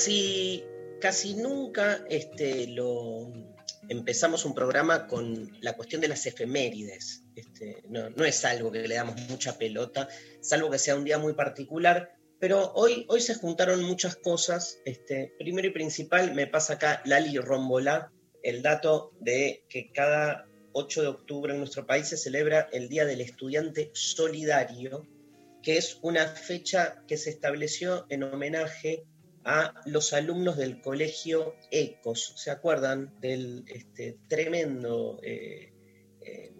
Casi, casi nunca este, lo, empezamos un programa con la cuestión de las efemérides. Este, no, no, es algo que le damos mucha pelota, salvo que sea un día muy particular. Pero hoy, hoy se juntaron muchas cosas. Este, primero y principal, me pasa acá Lali Rombolá, el dato de que cada 8 de octubre en nuestro país se celebra el Día del Estudiante Solidario, que es una fecha que se estableció en homenaje a los alumnos del colegio ECOS. ¿Se acuerdan del este, tremendo eh, eh,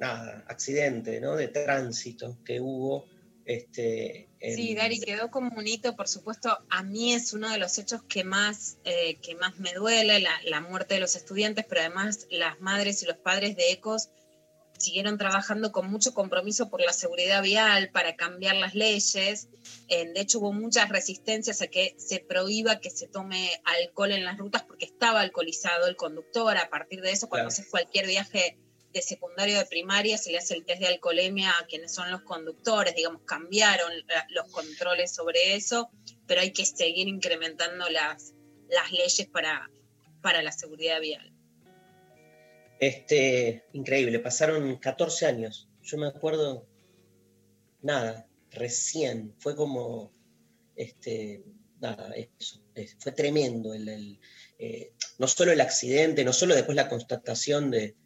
accidente ¿no? de tránsito que hubo? Este, en... Sí, Gary, quedó como un hito, por supuesto, a mí es uno de los hechos que más, eh, que más me duele, la, muerte de los estudiantes, pero además las madres y los padres de ECOS siguieron trabajando con mucho compromiso por la seguridad vial, para cambiar las leyes. Eh, de hecho, hubo muchas resistencias a que se prohíba que se tome alcohol en las rutas porque estaba alcoholizado el conductor. A partir de eso, cuando claro. haces cualquier viaje de secundario de primaria, se le hace el test de alcoholemia a quienes son los conductores. Digamos, cambiaron los controles sobre eso, pero hay que seguir incrementando las, las leyes para, para la seguridad vial. Este, increíble, pasaron 14 años. Yo me acuerdo, nada, recién, fue como, este, nada, eso, fue tremendo. El, eh, no solo el accidente, no solo después la constatación de,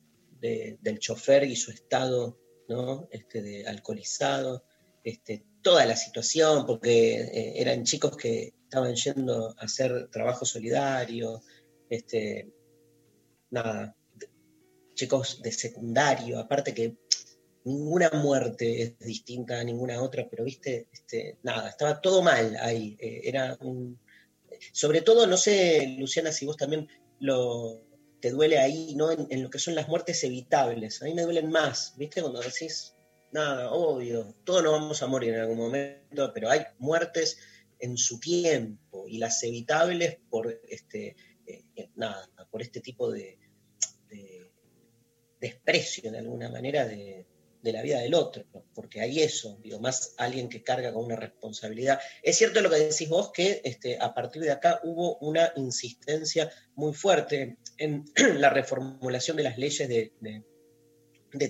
del chofer y su estado ¿no? este, de alcoholizado, este, toda la situación, porque eh, eran chicos que estaban yendo a hacer trabajo solidario, este, nada, chicos de secundario, aparte que ninguna muerte es distinta a ninguna otra, pero viste, este, nada, estaba todo mal ahí. Eh, era un. Sobre todo, no sé, Luciana, si vos también lo te duele ahí, ¿no? En, lo que son las muertes evitables. A mí me duelen más, ¿viste? Cuando decís, nada, obvio, todos nos vamos a morir en algún momento, pero hay muertes en su tiempo y las evitables por este, eh, nada, por este tipo de, desprecio de alguna manera de, la vida del otro, porque hay eso, digo, más alguien que carga con una responsabilidad. Es cierto lo que decís vos, que este, a partir de acá hubo una insistencia muy fuerte en la reformulación de las leyes de,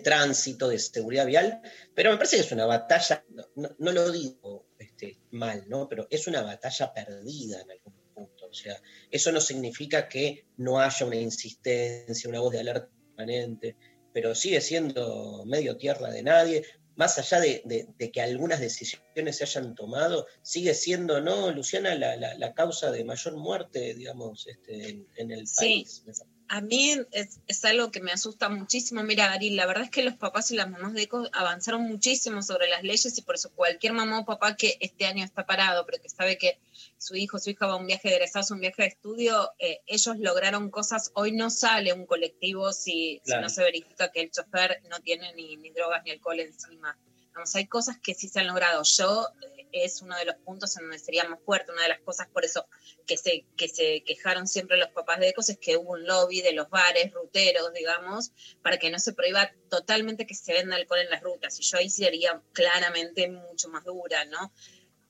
tránsito, de seguridad vial, pero me parece que es una batalla, no lo digo este, mal, ¿no? pero es una batalla perdida en algún punto. O sea, eso no significa que no haya una insistencia, una voz de alerta permanente, pero sigue siendo medio tierra de nadie. Más allá de, de, de, que algunas decisiones se hayan tomado, sigue siendo, ¿no, Luciana, la, la, la causa de mayor muerte, digamos, este, en, en, el país? Sí. A mí es, es, algo que me asusta muchísimo. Mira, Gary, la verdad es que los papás y las mamás de ECO avanzaron muchísimo sobre las leyes y por eso cualquier mamá o papá que este año está parado, pero que sabe que su hijo, su hija va a un viaje de egresados, un viaje de estudio, eh, ellos lograron cosas. Hoy no sale un colectivo si, claro. si no se verifica que el chofer no tiene ni, ni drogas ni alcohol encima. Vamos, hay cosas que sí se han logrado. Yo eh, es uno de los puntos en donde sería más fuerte. Una de las cosas por eso que se, que se quejaron siempre los papás de Ecos es que hubo un lobby de los bares, ruteros, digamos, para que no se prohíba totalmente que se venda alcohol en las rutas. Y yo ahí sería claramente mucho más dura, ¿no?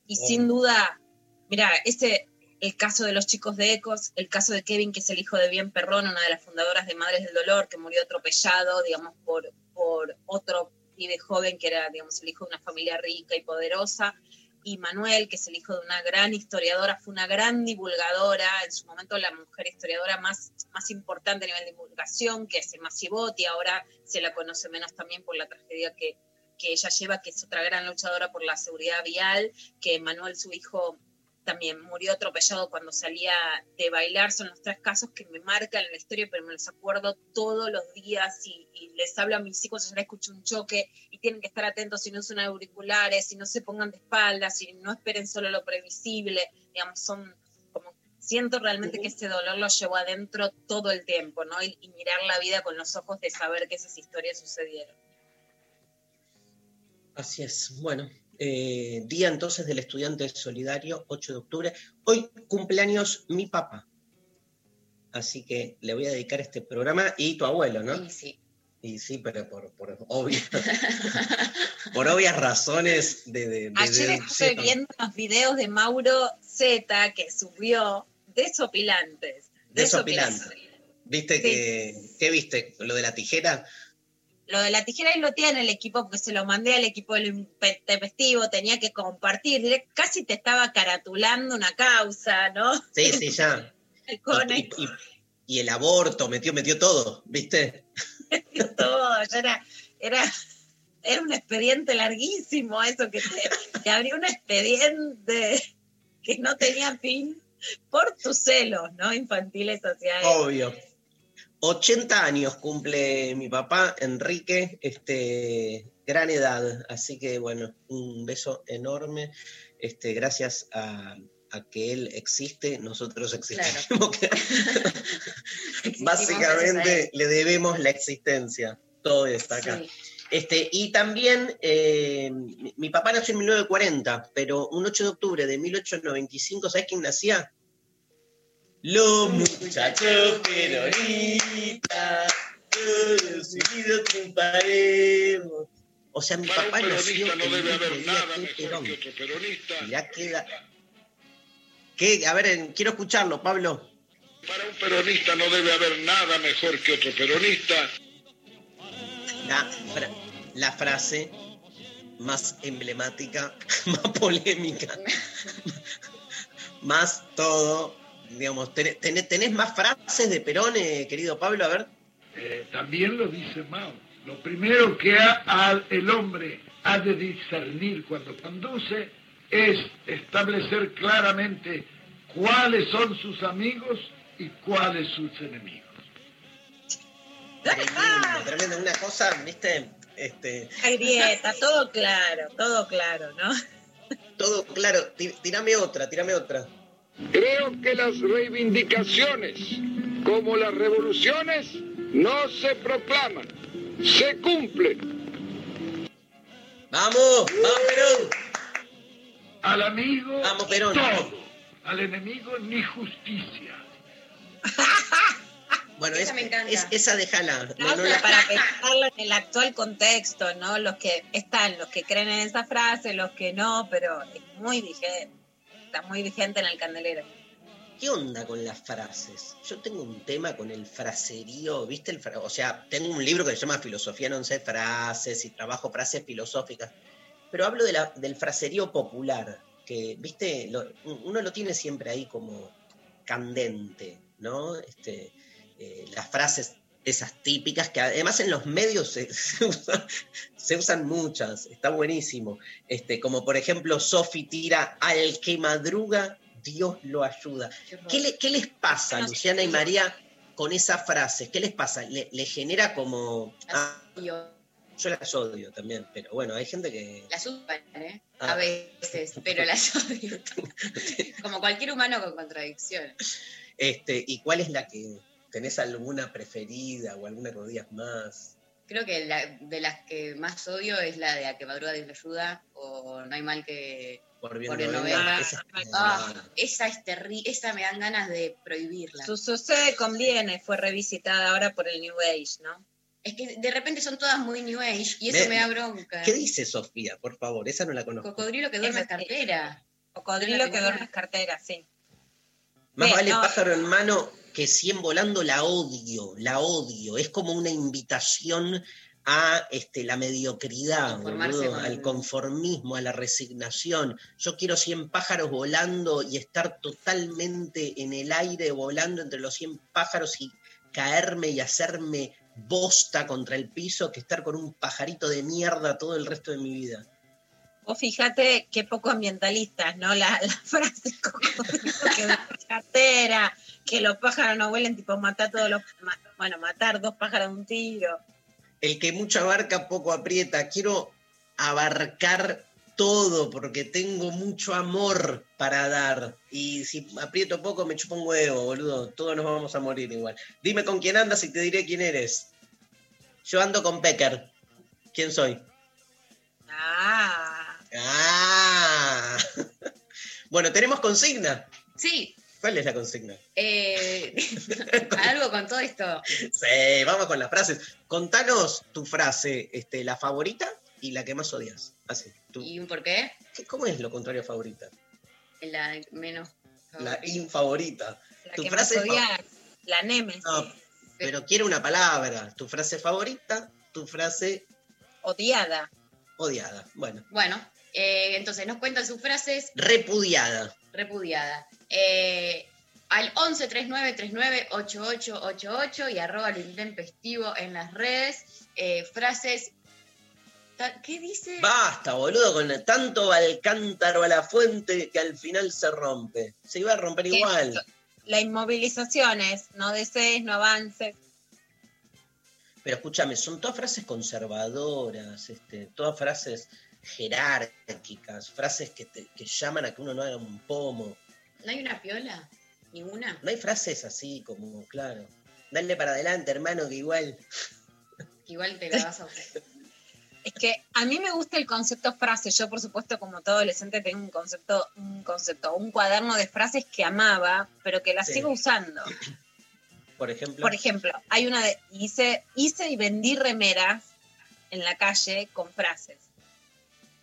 Y sin duda, mira, este, el caso de los chicos de Ecos, el caso de Kevin, que es el hijo de Bien Perrón, una de las fundadoras de Madres del Dolor, que murió atropellado, digamos, por, por otro pibe joven que era, digamos, el hijo de una familia rica y poderosa. y Manuel, que es el hijo de una gran historiadora, fue una gran divulgadora, en su momento la mujer historiadora más, más importante a nivel de divulgación, que es Emma Cibotti, ahora se la conoce menos también por la tragedia que, que ella lleva, que es otra gran luchadora por la seguridad vial, que Manuel, su hijo, también murió atropellado cuando salía de bailar. Son los tres casos que me marcan en la historia, pero me los acuerdo todos los días y, les hablo a mis hijos, ya escucho un choque y tienen que estar atentos si no usan auriculares, si no se pongan de espaldas, si no esperen solo lo previsible. Digamos, son como, siento realmente que ese dolor lo llevo adentro todo el tiempo, ¿no? Y, y mirar la vida con los ojos de saber que esas historias sucedieron. Así es. Bueno, eh, día entonces del estudiante solidario, 8 de octubre. Hoy cumpleaños mi papá. Así que le voy a dedicar este programa y tu abuelo, ¿no? Sí, sí. Y sí, pero por, por, obvias, por obvias razones de... de, Ayer estuve viendo los videos de Mauro Z que subió desopilantes. Desopilantes. ¿Viste que... ¿Qué viste? ¿Lo de la tijera? Lo de la tijera y lo tiene el equipo, porque se lo mandé al equipo del festivo, tenía que compartir, casi te estaba caratulando una causa, ¿no? Sí, sí, ya. y, el aborto, metió, metió todo, ¿viste? Metió todo, ya era, era, era un expediente larguísimo eso, que te, abrió un expediente que no tenía fin por tus celos, ¿no? Infantiles hacia él. Obvio. 80 años cumple mi papá, Enrique, este, gran edad, así que bueno, un beso enorme, este, gracias a, que él existe, nosotros existimos. Básicamente le debemos la existencia, todo está acá. Este, y también eh, mi, papá nació en 1940, pero un 8 de octubre de 1895, ¿sabes quién nacía? Los muchachos peronistas, todos unidos triunfaremos. O sea, mi Para papá un nació peronista no debe haber nada que mejor Perón. que otro peronista. Ya queda. ¿Qué? A ver, quiero escucharlo, Pablo. Para un peronista no debe haber nada mejor que otro peronista. La, fra- la frase más emblemática, más polémica, más todo. Digamos, ¿tenés, más frases de Perón, eh, querido Pablo? A ver. Eh, también lo dice Mao. Lo primero que ha- ha- el hombre ha de discernir cuando conduce es establecer claramente cuáles son sus amigos y cuáles sus enemigos. Tremendo, tremendo. Una cosa, viste, este, La grieta, todo claro, todo claro, ¿no? todo claro. Ti- Tirame otra, tirame otra. Creo que las reivindicaciones, como las revoluciones, no se proclaman, se cumplen. ¡Vamos! ¡Vamos, Perón! Al amigo Vamos, Perón. todo, al enemigo ni justicia. Bueno, Esa es- me encanta. es- esa déjala. No, No, la- para pensarlo en el actual contexto, ¿no? Los que están, los que creen en esa frase, los que no, pero es muy vigente, muy vigente en el candelero. ¿Qué onda con las frases? Yo tengo un tema con el fraserío, ¿viste? El fra- o sea, tengo un libro que se llama Filosofía en 11 frases y trabajo frases filosóficas, pero hablo de del fraserío popular, que, ¿viste? Uno lo tiene siempre ahí como candente, ¿no? Este, eh, las frases esas típicas, que además en los medios se, se usan, se usan muchas, está buenísimo. Este, como por ejemplo, Sofi tira al que madruga, Dios lo ayuda. ¿Qué, le- qué les pasa, No, Luciana y. María, con esa frase? ¿Qué les pasa? ¿Le, le genera como... Ah, Yo, yo las odio también, pero bueno, hay gente que... las usan, ¿eh? Ah. A veces, pero las odio. Como cualquier humano con contradicciones. Este, ¿Y cuál es la que... ¿Tenés alguna preferida o alguna que odias más? Creo que la, de las que más odio es la de a que madruga Dios le ayuda o no hay mal que... Por bien Por el no novela. venga, esa es- Ah, esa es terrible, esa me dan ganas de prohibirla. Su sucede conviene, fue revisitada ahora por el New Age, ¿no? Es que de repente son todas muy New Age y eso Me- me, da bronca. ¿Qué dice Sofía, por favor? Esa no la conozco. Cocodrilo que duerme Es- cartera. Cocodrilo que duerme cartera, sí. Más Ve, vale no. pájaro en mano que 100 volando, la odio, la odio. Es como una invitación a este, la mediocridad, Conformarse boludo, con- al conformismo, a la resignación. Yo quiero 100 pájaros volando y estar totalmente en el aire, volando entre los 100 pájaros y caerme y hacerme bosta contra el piso que estar con un pajarito de mierda todo el resto de mi vida. Vos fíjate qué poco ambientalistas, ¿no? La, la frase como de cartera, que los pájaros no vuelen, tipo matar todos los, bueno, matar dos pájaros de un tiro. El que mucho abarca, poco aprieta. Quiero abarcar todo porque tengo mucho amor para dar. Y si aprieto poco, me chupo un huevo, boludo. Todos nos vamos a morir igual. Dime con quién andas y te diré quién eres. Yo ando con Becker. ¿Quién soy? Ah, Ah. Bueno, tenemos consigna. Sí, ¿Cuál es la consigna? eh, algo con todo esto. Sí, vamos con las frases. Contanos tu frase, este, la favorita y la que más odias. Así. tú- ¿Y un por qué? ¿Qué- ¿Cómo es lo contrario a favorita? La menos. La infavorita. la Tu que frase más odias, la Nemesis, No, pero quiero una palabra. Tu frase favorita, tu frase odiada. odiada. Bueno, Bueno, eh, entonces nos cuentan sus frases repudiada. repudiada. Eh, al 11 39 39 8888 y arroba lo intempestivo en las redes. Eh, frases. ¿Qué dice? Basta, boludo, con tanto va cántaro a la fuente que al final se rompe. Se iba a romper igual. La inmovilización es no desees, no avances. Pero escúchame, son todas frases conservadoras, este, todas frases jerárquicas, frases que, te- que llaman a que uno no haga un pomo. ¿No hay una piola? ¿Ninguna? No hay frases así como, claro, dale para adelante, hermano, que igual. Igual te la vas a usar. Es que a mí me gusta el concepto frase. Yo, por supuesto, como todo adolescente, tengo un concepto, un concepto, un cuaderno de frases que amaba, pero que las Sí. sigo usando. Por ejemplo, Por ejemplo, hay una de hice, hice y vendí remeras en la calle con frases.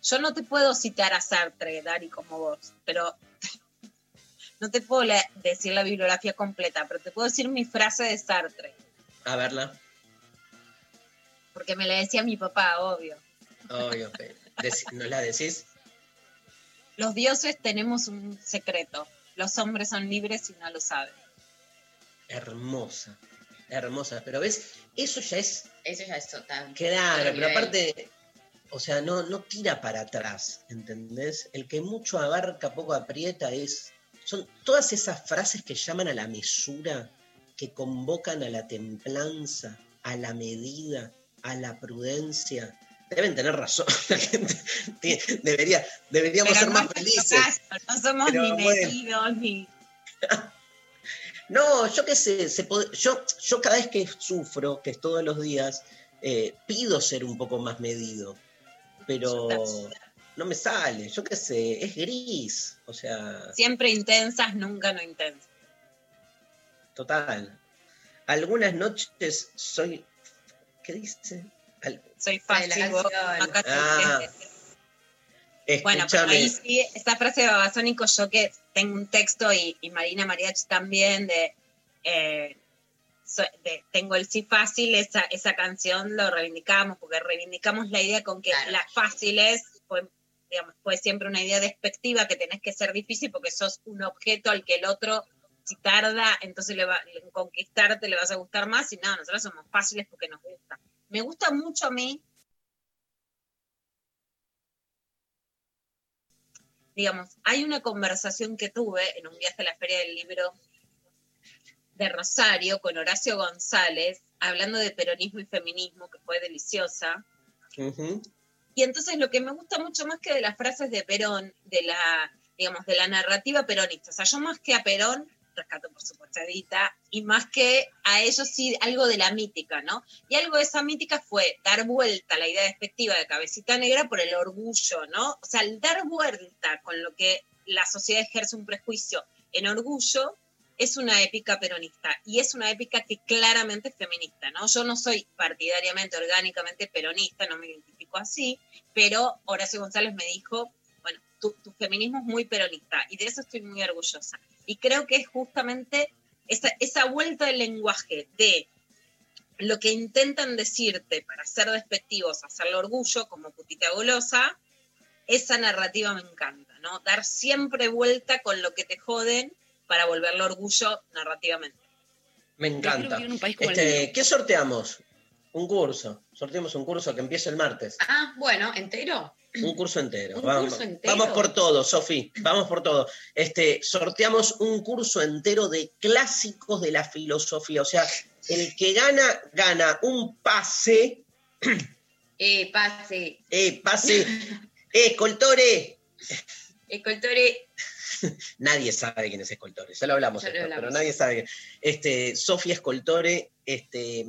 Yo no te puedo citar a Sartre, Dari, como vos, pero no te puedo decir la bibliografía completa, pero te puedo decir mi frase de Sartre, a verla. porque me la decía mi papá, obvio. Obvio. Deci- ¿Nos la decís? Los dioses tenemos un secreto. Los hombres son libres y no lo saben. Hermosa, hermosa. Pero ves, eso ya es Eso ya es total. Claro, pero aparte, o sea, no, no tira para atrás, ¿entendés? El que mucho abarca, poco aprieta es. Son todas esas frases que llaman a la mesura, que convocan a la templanza, a la medida, a la prudencia. Deben tener razón. La gente debería, deberíamos Pero ser no más felices. caso, no somos Pero ni bueno. medidos ni. No, yo qué sé, se yo, yo cada vez que sufro, que es todos los días, eh, pido ser un poco más medido, pero no me sale, yo qué sé, es gris, o sea, Siempre intensas, nunca no intensas. total. Algunas noches soy, ¿qué dice? Al- Soy La de la fácil. vos, canción. acá te- Ah, Bueno, pero ahí sí, esta frase de Babasónico, yo que tengo un texto y, y Marina Mariachi también de, eh, de Tengo el sí fácil, esa, esa canción lo reivindicamos, porque reivindicamos la idea con que Claro. las fáciles fue, digamos, fue siempre una idea despectiva que tenés que ser difícil porque sos un objeto al que el otro, si tarda, entonces le va, en conquistarte le vas a gustar más y no, nosotros somos fáciles porque nos gusta. Me gusta mucho a mí digamos, hay una conversación que tuve en un viaje a la Feria del Libro de Rosario con Horacio González, hablando de peronismo y feminismo, que fue deliciosa. ujú, Y entonces lo que me gusta mucho más que de las frases de Perón, de la, digamos, de la narrativa peronista, o sea, yo más que a Perón, rescato por supuesto a Evita, y más que a ellos sí algo de la mítica, ¿no? Y algo de esa mítica fue dar vuelta a la idea despectiva de cabecita negra por el orgullo, ¿no? O sea, el dar vuelta con lo que la sociedad ejerce un prejuicio en orgullo es una épica peronista y es una épica que claramente es feminista, ¿no? Yo no soy partidariamente, orgánicamente peronista, no me identifico así, pero Horacio González me dijo, bueno, tu, tu feminismo es muy peronista y de eso estoy muy orgullosa. Y creo que es justamente esa, esa vuelta del lenguaje de lo que intentan decirte para ser despectivos, hacerle orgullo, como putita golosa, esa narrativa me encanta, ¿no? Dar siempre vuelta con lo que te joden para volverlo orgullo narrativamente. Me encanta. Este, ¿Qué sorteamos? Un curso. Sorteamos un curso que empieza el martes. Ah, bueno, ¿entero? Un curso entero. vamos, vamos por todo, Sofi. Vamos por todo. Este, sorteamos un curso entero de clásicos de la filosofía. O sea, el que gana, gana un pase. Eh, pase. Eh, pase. eh, escoltore. Escoltore. nadie sabe quién es Escoltore, ya lo hablamos, pero nadie sabe. Este, Sofía Escoltore, este,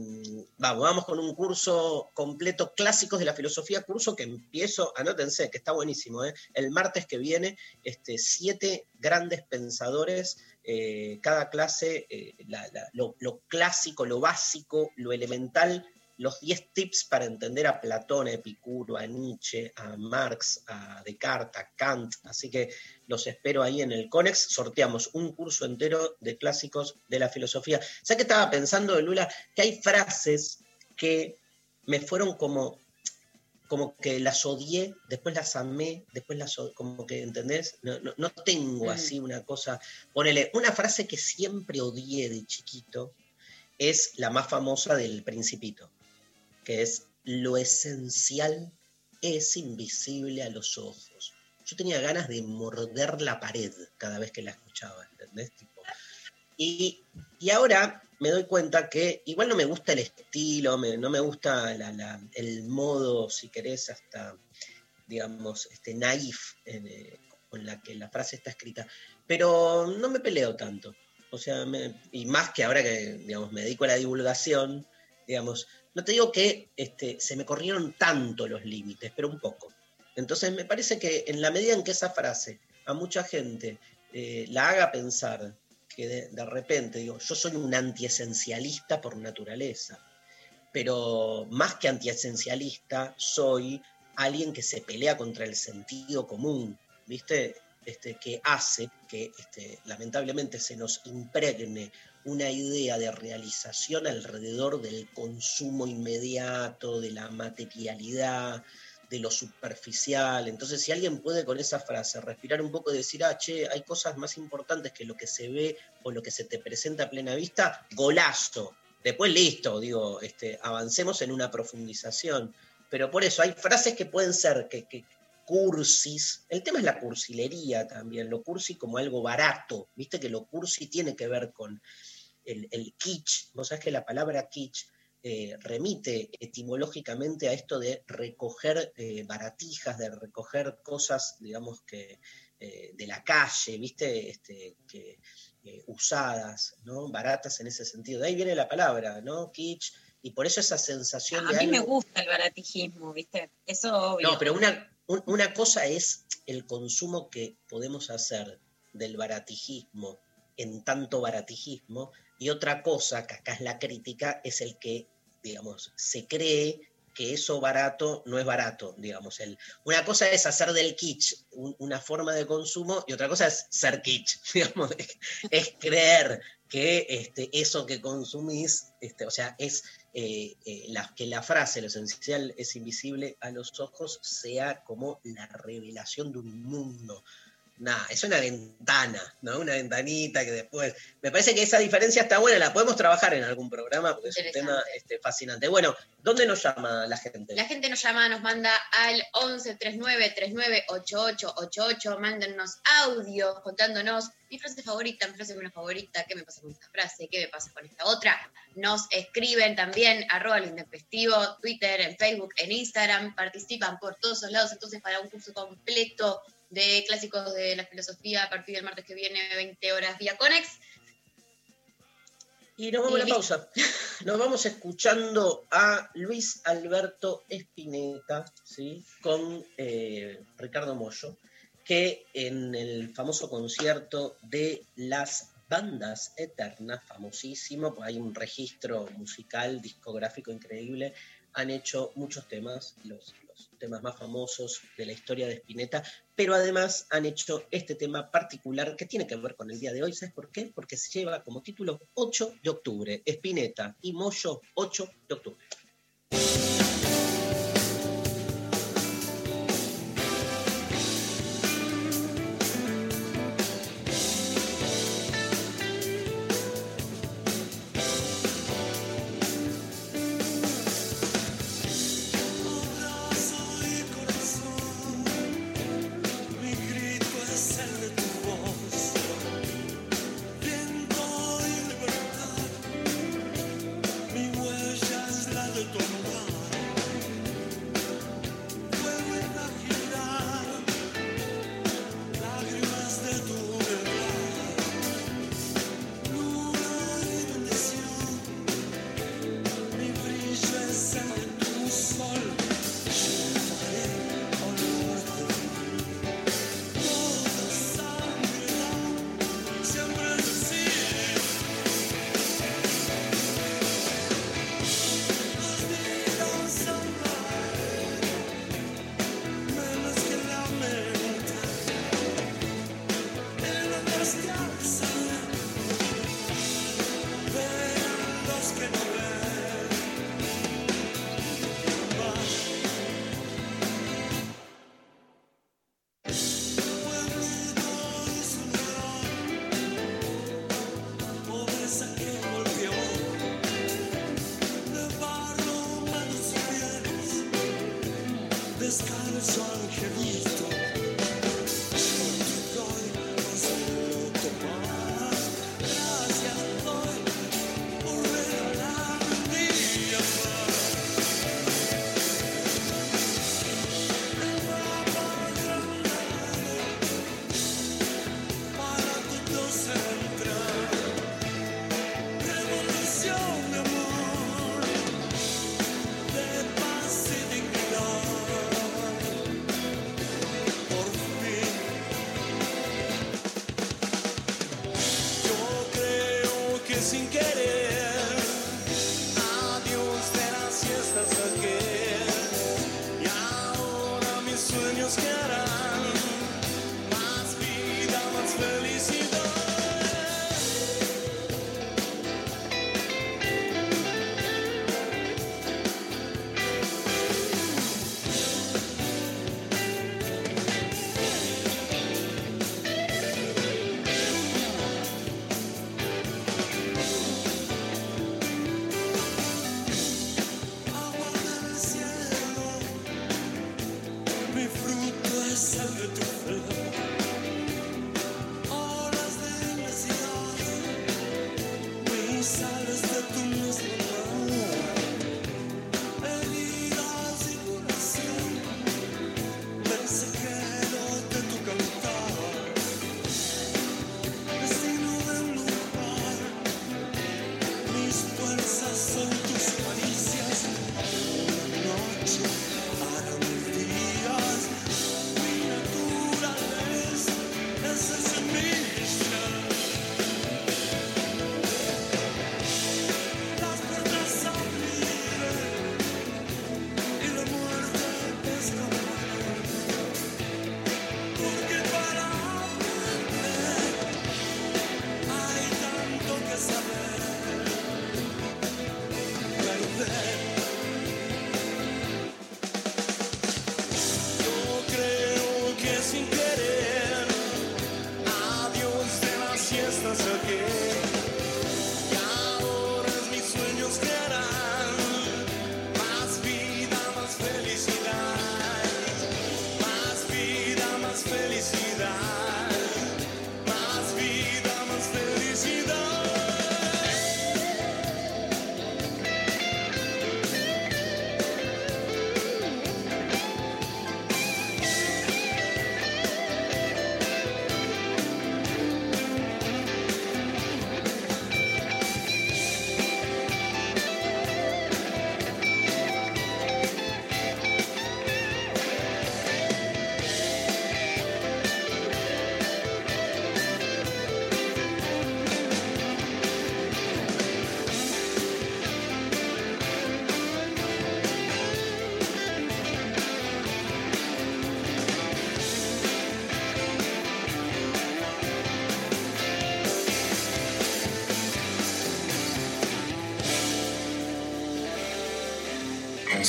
vamos, vamos con un curso completo, clásicos de la filosofía, curso que empiezo, anótense, que está buenísimo, ¿eh? el martes que viene, este, siete grandes pensadores, eh, cada clase, eh, lo, lo clásico, lo básico, lo elemental los 10 tips para entender a Platón, a Epicuro, a Nietzsche, a Marx, a Descartes, a Kant. Así que los espero ahí en el CONEX. Sorteamos un curso entero de clásicos de la filosofía. ¿Sabes qué estaba pensando, Lula? Que hay frases que me fueron como como que las odié, después las amé, después las como que, ¿entendés? No, tengo así una cosa. Ponele, una frase que siempre odié de chiquito es la más famosa del Principito que es lo esencial es invisible a los ojos. Yo tenía ganas de morder la pared cada vez que la escuchaba, ¿entendés? y, ahora me doy cuenta que igual no me gusta el estilo, no me gusta el modo, si querés, hasta, digamos, este naif eh, con la que la frase está escrita, pero no me peleo tanto. O sea, y más que ahora que, digamos, me dedico a la divulgación, digamos, no te digo que este, se me corrieron tanto los límites, pero un poco. Entonces me parece que en la medida en que esa frase a mucha gente eh, la haga pensar que de, repente, digo, yo soy un antiesencialista por naturaleza, pero más que antiesencialista, soy alguien que se pelea contra el sentido común, ¿viste? Este, que hace que este, lamentablemente se nos impregne una idea de realización alrededor del consumo inmediato, de la materialidad, de lo superficial. Entonces, si alguien puede con esa frase respirar un poco y decir, ah, che, hay cosas más importantes que lo que se ve o lo que se te presenta a plena vista, golazo. Después listo, digo, este, avancemos en una profundización. Pero por eso hay frases que pueden ser que, que cursis. El tema es la cursilería también, lo cursi como algo barato. Viste que lo cursi tiene que ver con el, kitsch, vos sabés que la palabra kitsch eh, remite etimológicamente a esto de recoger eh, baratijas, de recoger cosas, digamos, que eh, de la calle, ¿viste? Este, que, usadas, ¿no? Baratas en ese sentido. De ahí viene la palabra, ¿no? Kitsch, y por eso esa sensación a mí me gusta el baratijismo, ¿viste? Eso obvio. No, pero una, una cosa es el consumo que podemos hacer del baratijismo en tanto baratijismo y otra cosa, que acá es la crítica, es el que, digamos, se cree que eso barato no es barato, digamos. El, una cosa es hacer del kitsch una forma de consumo y otra cosa es ser kitsch, digamos, es, creer que este, eso que consumís, este, o sea, es eh, eh, la, que la frase, lo esencial es invisible a los ojos, sea como la revelación de un mundo, nada, es una ventana, ¿no? Una ventanita que después. Me parece que esa diferencia está buena, la podemos trabajar en algún programa porque es un tema este, fascinante. Bueno, ¿dónde nos llama la gente? La gente nos llama, nos manda al 11 39 39 8888, mándennos audio contándonos mi frase favorita, mi frase menos favorita, qué me pasa con esta frase, qué me pasa con esta otra. Nos escriben también, arroba el intempestivo, Twitter, en Facebook, en Instagram, participan por todos los lados, entonces para un curso completo de clásicos de la filosofía a partir del martes que viene, 20 horas vía Conex. Y nos vamos a la pausa. Nos vamos escuchando a Luis Alberto Espineta, ¿sí? con eh, Ricardo Mollo, que en el famoso concierto de las bandas eternas, famosísimo, pues hay un registro musical, discográfico increíble, han hecho muchos temas, los temas más famosos de la historia de Spinetta, pero además han hecho este tema particular que tiene que ver con el día de hoy. ¿Sabes por qué? Porque se lleva como título 8 de octubre. Spinetta y Moyo, 8 de octubre.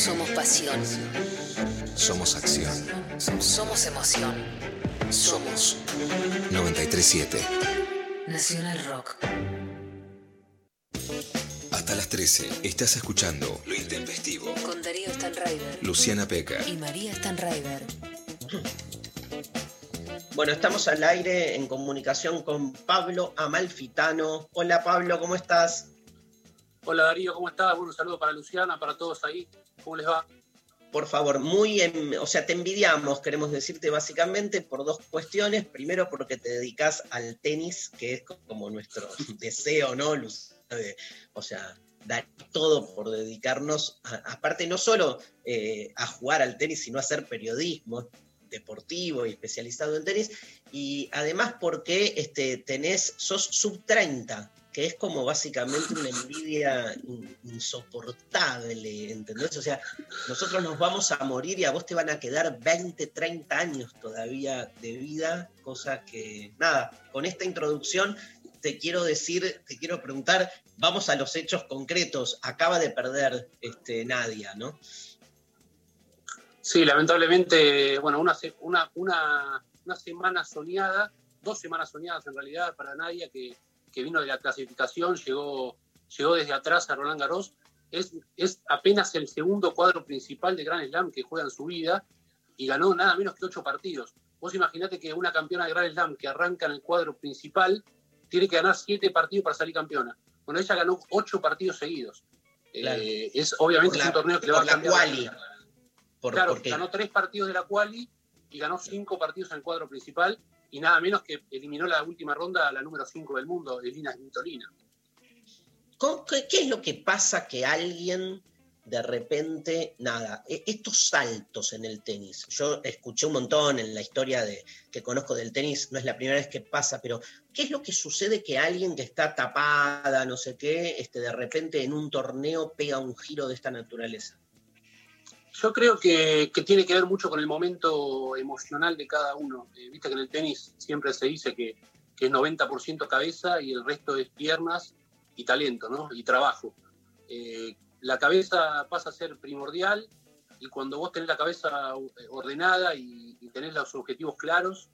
Somos pasión. Somos acción. Somos emoción. Somos 937. Nacional Rock. Hasta las 13 estás escuchando Lo Intempestivo. Con Darío Stanraiver Luciana Peca. y María Stanraiver. Bueno, estamos al aire en comunicación con Pablo Amalfitano. Hola Pablo, ¿cómo estás? Hola Darío, ¿cómo estás? Bueno, un saludo para Luciana, para todos ahí. ¿Cómo les va? Por favor, muy, en- o sea, te envidiamos, queremos decirte básicamente por dos cuestiones. Primero, porque te dedicas al tenis, que es como nuestro deseo, ¿no? De- o sea, dar todo por dedicarnos, a- aparte no solo eh, a jugar al tenis, sino a hacer periodismo deportivo y especializado en tenis. Y además porque este, tenés, sos sub 30, que es como básicamente una envidia in- insoportable, ¿entendés? O sea, nosotros nos vamos a morir y a vos te van a quedar 20, 30 años todavía de vida, cosa que, nada, con esta introducción te quiero decir, te quiero preguntar, vamos a los hechos concretos. Acaba de perder este, Nadia, ¿no? Sí, lamentablemente, bueno, una, una, una, una semana soñada, dos semanas soñadas en realidad para Nadia, que, que vino de la clasificación, llegó, llegó desde atrás a Roland Garros. Es, es apenas el segundo cuadro principal de Grand Slam que juega en su vida y ganó nada menos que ocho partidos. Vos imaginate que una campeona de Grand Slam que arranca en el cuadro principal tiene que ganar siete partidos para salir campeona. Bueno, ella ganó ocho partidos seguidos. Claro. Eh, es obviamente Por la- es un torneo que le va a cambiar la quali. Por- claro, porque- ganó tres partidos de la quali y ganó cinco partidos en el cuadro principal y nada menos que eliminó la última ronda a la número 5 del mundo, Elina Svitolina. ¿Cómo- ¿Qué, qué es lo que pasa que alguien de repente, nada, e- estos saltos en el tenis? Yo escuché un montón en la historia de, que conozco del tenis, no es la primera vez que pasa, pero ¿qué es lo que sucede que alguien que está tapada, no sé qué, este, de repente en un torneo pega un giro de esta naturaleza? Yo creo que, tiene que ver mucho con el momento emocional de cada uno. Eh, Viste que en el tenis siempre se dice que, es 90% cabeza y el resto es piernas y talento, ¿no? Y trabajo. Eh, la cabeza pasa a ser primordial y cuando vos tenés la cabeza ordenada y, tenés los objetivos claros,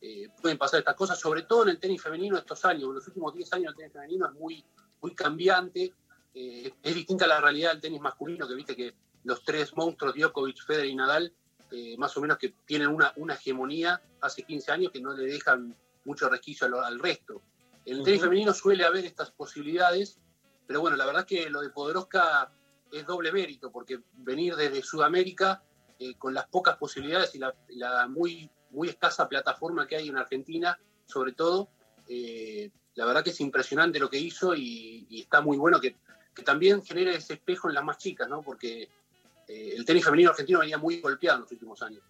eh, pueden pasar estas cosas, sobre todo en el tenis femenino estos años. En los últimos 10 años el tenis femenino es muy, muy cambiante. Es distinta a la realidad del tenis masculino, que viste que los tres monstruos, Djokovic, Federer y Nadal, eh, más o menos que tienen una, una hegemonía hace 15 años que no le dejan mucho resquicio al, al resto. En el tenis Ujú. femenino suele haber estas posibilidades, pero bueno, la verdad es que lo de Podoroska es doble mérito, porque venir desde Sudamérica eh, con las pocas posibilidades y la, la muy, muy escasa plataforma que hay en Argentina, sobre todo, eh, la verdad que es impresionante lo que hizo y, y está muy bueno que, que también genere ese espejo en las más chicas, ¿no? Porque eh, el tenis femenino argentino venía muy golpeado en los últimos años.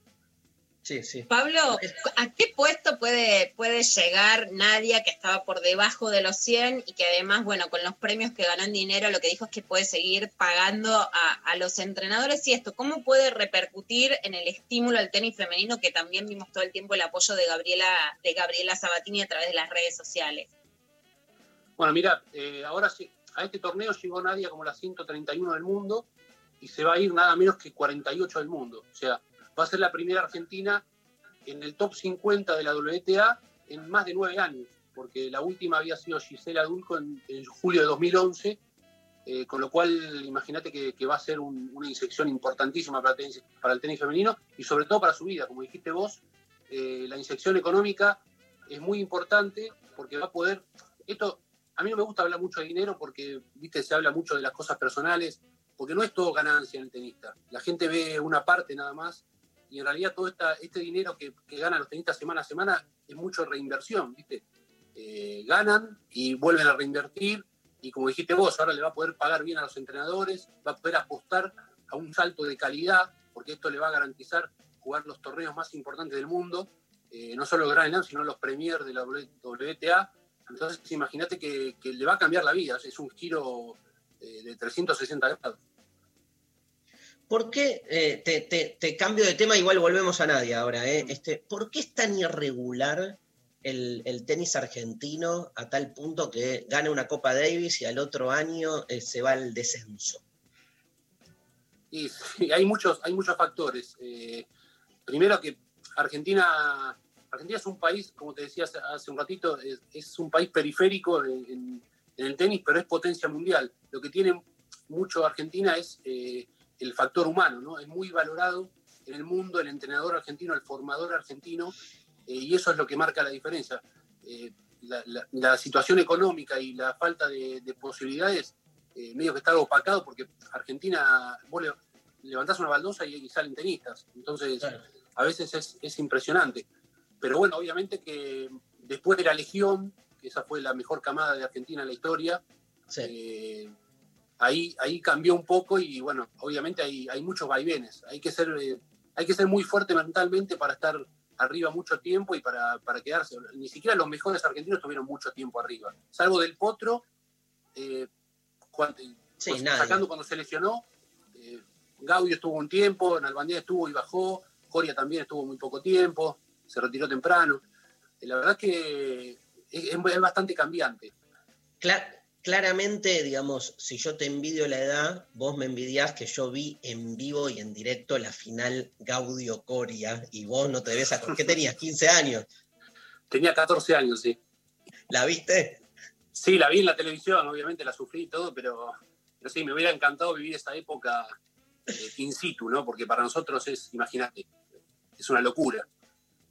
Sí, sí. Pablo, ¿a qué puesto puede, puede llegar Nadia que estaba por debajo de los 100 y que además, bueno, con los premios que ganó en dinero, lo que dijo es que puede seguir pagando a, a los entrenadores y esto, ¿cómo puede repercutir en el estímulo al tenis femenino que también vimos todo el tiempo el apoyo de Gabriela, de Gabriela Sabatini a través de las redes sociales? Bueno, mira, eh, ahora sí, a este torneo llegó Nadia como la 131 del mundo y se va a ir nada menos que 48 del mundo. O sea, va a ser la primera argentina en el top 50 de la WTA en más de nueve años, porque la última había sido Gisela Dulco en, julio de 2011, eh, con lo cual imagínate que, va a ser un- una inyección importantísima para tenis, para el tenis femenino y sobre todo para su vida. Como dijiste vos, eh, la inyección económica es muy importante porque va a poder... Esto, a mí no me gusta hablar mucho de dinero porque, viste, se habla mucho de las cosas personales, porque no es todo ganancia en el tenista. La gente ve una parte nada más y en realidad todo este dinero que, que ganan los tenistas semana a semana es mucho reinversión, ¿viste? Eh, ganan y vuelven a reinvertir y como dijiste vos, ahora le va a poder pagar bien a los entrenadores, va a poder apostar a un salto de calidad, porque esto le va a garantizar jugar los torneos más importantes del mundo, eh, no solo el Grand Slam, sino los Premier de la WTA. Entonces imagínate que le va a cambiar la vida, es un giro eh, de 360 grados. ¿Por qué, eh, te, te- te cambio de tema, igual volvemos a Nadia ahora, eh, este, ¿por qué es tan irregular el, el tenis argentino a tal punto que gana una Copa Davis y al otro año eh, se va al descenso? Y, sí, hay muchos, hay muchos factores. Primero que Argentina, Argentina es un país, como te decía hace, hace un ratito, es, es un país periférico en, en- en el tenis, pero es potencia mundial. Lo que tiene mucho Argentina es eh, el factor humano, ¿no? Es muy valorado en el mundo el entrenador argentino, el formador argentino, eh, y eso es lo que marca la diferencia. Eh, la, la- la situación económica y la falta de, de posibilidades, medio que está opacado porque Argentina, vos le- levantás una baldosa y, y salen tenistas. Entonces, a veces es, es impresionante. Pero bueno, obviamente que después de la Legión, que esa fue la mejor camada de Argentina en la historia, eh, ahí, ahí cambió un poco y bueno, obviamente hay, hay muchos vaivenes. Hay que, ser, eh, hay que ser muy fuerte mentalmente para estar arriba mucho tiempo y para, para quedarse. Ni siquiera los mejores argentinos tuvieron mucho tiempo arriba. Salvo del Potro, eh, cuando- Sí, pues, sacando cuando se lesionó, eh, Gaudio estuvo un tiempo, Nalbandián estuvo y bajó, Coria también estuvo muy poco tiempo, se retiró temprano. Eh, la verdad es que es, es bastante cambiante. Cla- claramente, digamos, si yo te envidio la edad, vos me envidias que yo vi en vivo y en directo la final Gaudio Coria y vos no te debes a... ¿Qué tenías? ¿15 años? Tenía 14 años, sí. ¿La viste? Sí, la vi en la televisión, obviamente la sufrí y todo, pero, pero sí, me hubiera encantado vivir esa época eh, in situ, ¿no? Porque para nosotros es, imagínate, es una locura.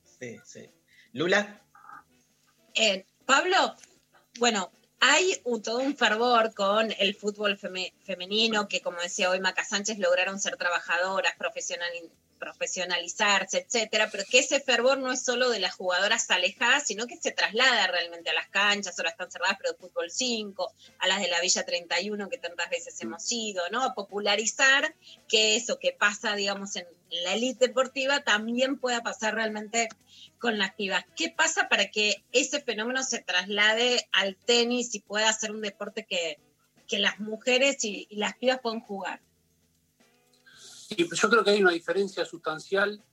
Sí, sí. ¿Lula? Eh, Pablo, bueno, hay un- todo un fervor con el fútbol feme- femenino, que como decía hoy Maca Sánchez, lograron ser trabajadoras, profesionali- profesionalizarse, etcétera, pero que ese fervor no es solo de las jugadoras alejadas, sino que se traslada realmente a las canchas, ahora están cerradas, pero de fútbol 5, a las de la Villa 31, que tantas veces hemos ido, ¿no? A popularizar que eso que pasa, digamos, en la élite deportiva también pueda pasar realmente con las pibas. ¿Qué pasa para que ese fenómeno se traslade al tenis y pueda ser un deporte que, que las mujeres y, y las pibas puedan jugar? Y yo creo que hay una diferencia sustancial.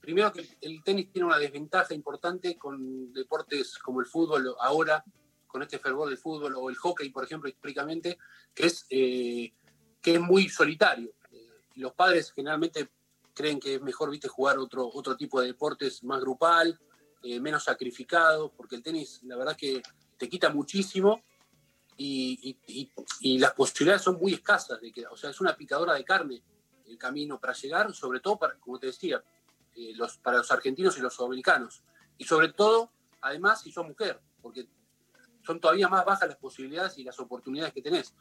Primero que el tenis tiene una desventaja importante con deportes como el fútbol ahora, con este fervor del fútbol, o el hockey, por ejemplo, históricamente, que es, eh, que es muy solitario. Eh, los padres generalmente creen que es mejor viste, jugar otro, otro tipo de deportes más grupal, eh, menos sacrificado, porque el tenis, la verdad que te quita muchísimo y- y las posibilidades son muy escasas. De que, o sea, es una picadora de carne el camino para llegar, sobre todo, para, como te decía, eh, los, para los argentinos y los sudamericanos. Y sobre todo, además, si sos mujer, porque son todavía más bajas las posibilidades y las oportunidades que tenés.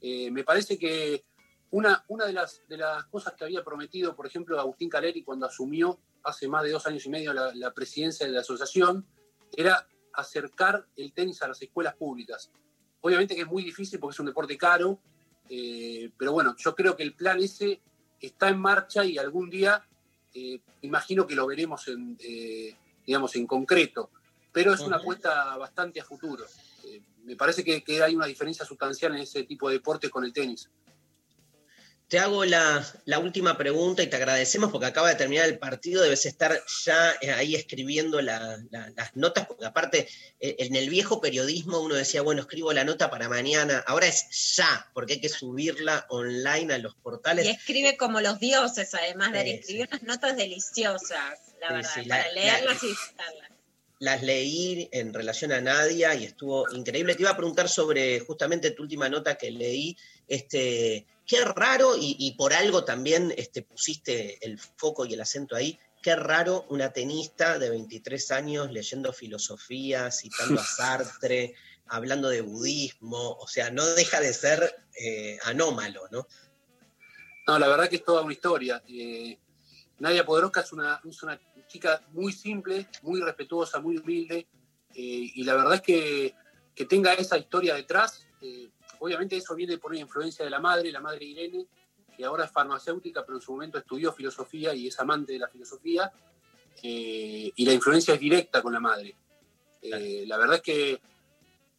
Eh, me parece que una, una de, las, de las cosas que había prometido, por ejemplo, Agustín Caleri cuando asumió hace más de dos años y medio la, la presidencia de la asociación, era acercar el tenis a las escuelas públicas. Obviamente que es muy difícil porque es un deporte caro, eh, pero bueno, yo creo que el plan ese está en marcha y algún día eh, imagino que lo veremos en, eh, digamos, en concreto, pero es una apuesta bastante a futuro. Eh, me parece que, que hay una diferencia sustancial en ese tipo de deportes con el tenis. Te hago la, la última pregunta y te agradecemos porque acaba de terminar el partido, debes estar ya eh, ahí escribiendo la- la- las notas, porque aparte eh, en el viejo periodismo uno decía, bueno, escribo la nota para mañana, ahora es ya, porque hay que subirla online a los portales. Y escribe como los dioses, además de Sí, escribir unas notas deliciosas, la verdad, sí, para leerlas la- y disfrutarlas. las leí en relación a Nadia y estuvo increíble. Te iba a preguntar sobre justamente tu última nota que leí, este, qué raro, y, y por algo también este, pusiste el foco y el acento ahí, qué raro una tenista de 23 años leyendo filosofía, citando a Sartre, hablando de budismo, o sea, no deja de ser eh, anómalo, ¿no? No, la verdad que es toda una historia. Eh, Nadia Podoroska es una, es una chica muy simple, muy respetuosa, muy humilde, eh, y la verdad es que, que tenga esa historia detrás, obviamente eso viene por una influencia de la madre, la madre Irene, que ahora es farmacéutica, pero en su momento estudió filosofía y es amante de la filosofía, eh, y la influencia es directa con la madre. Eh, la verdad es que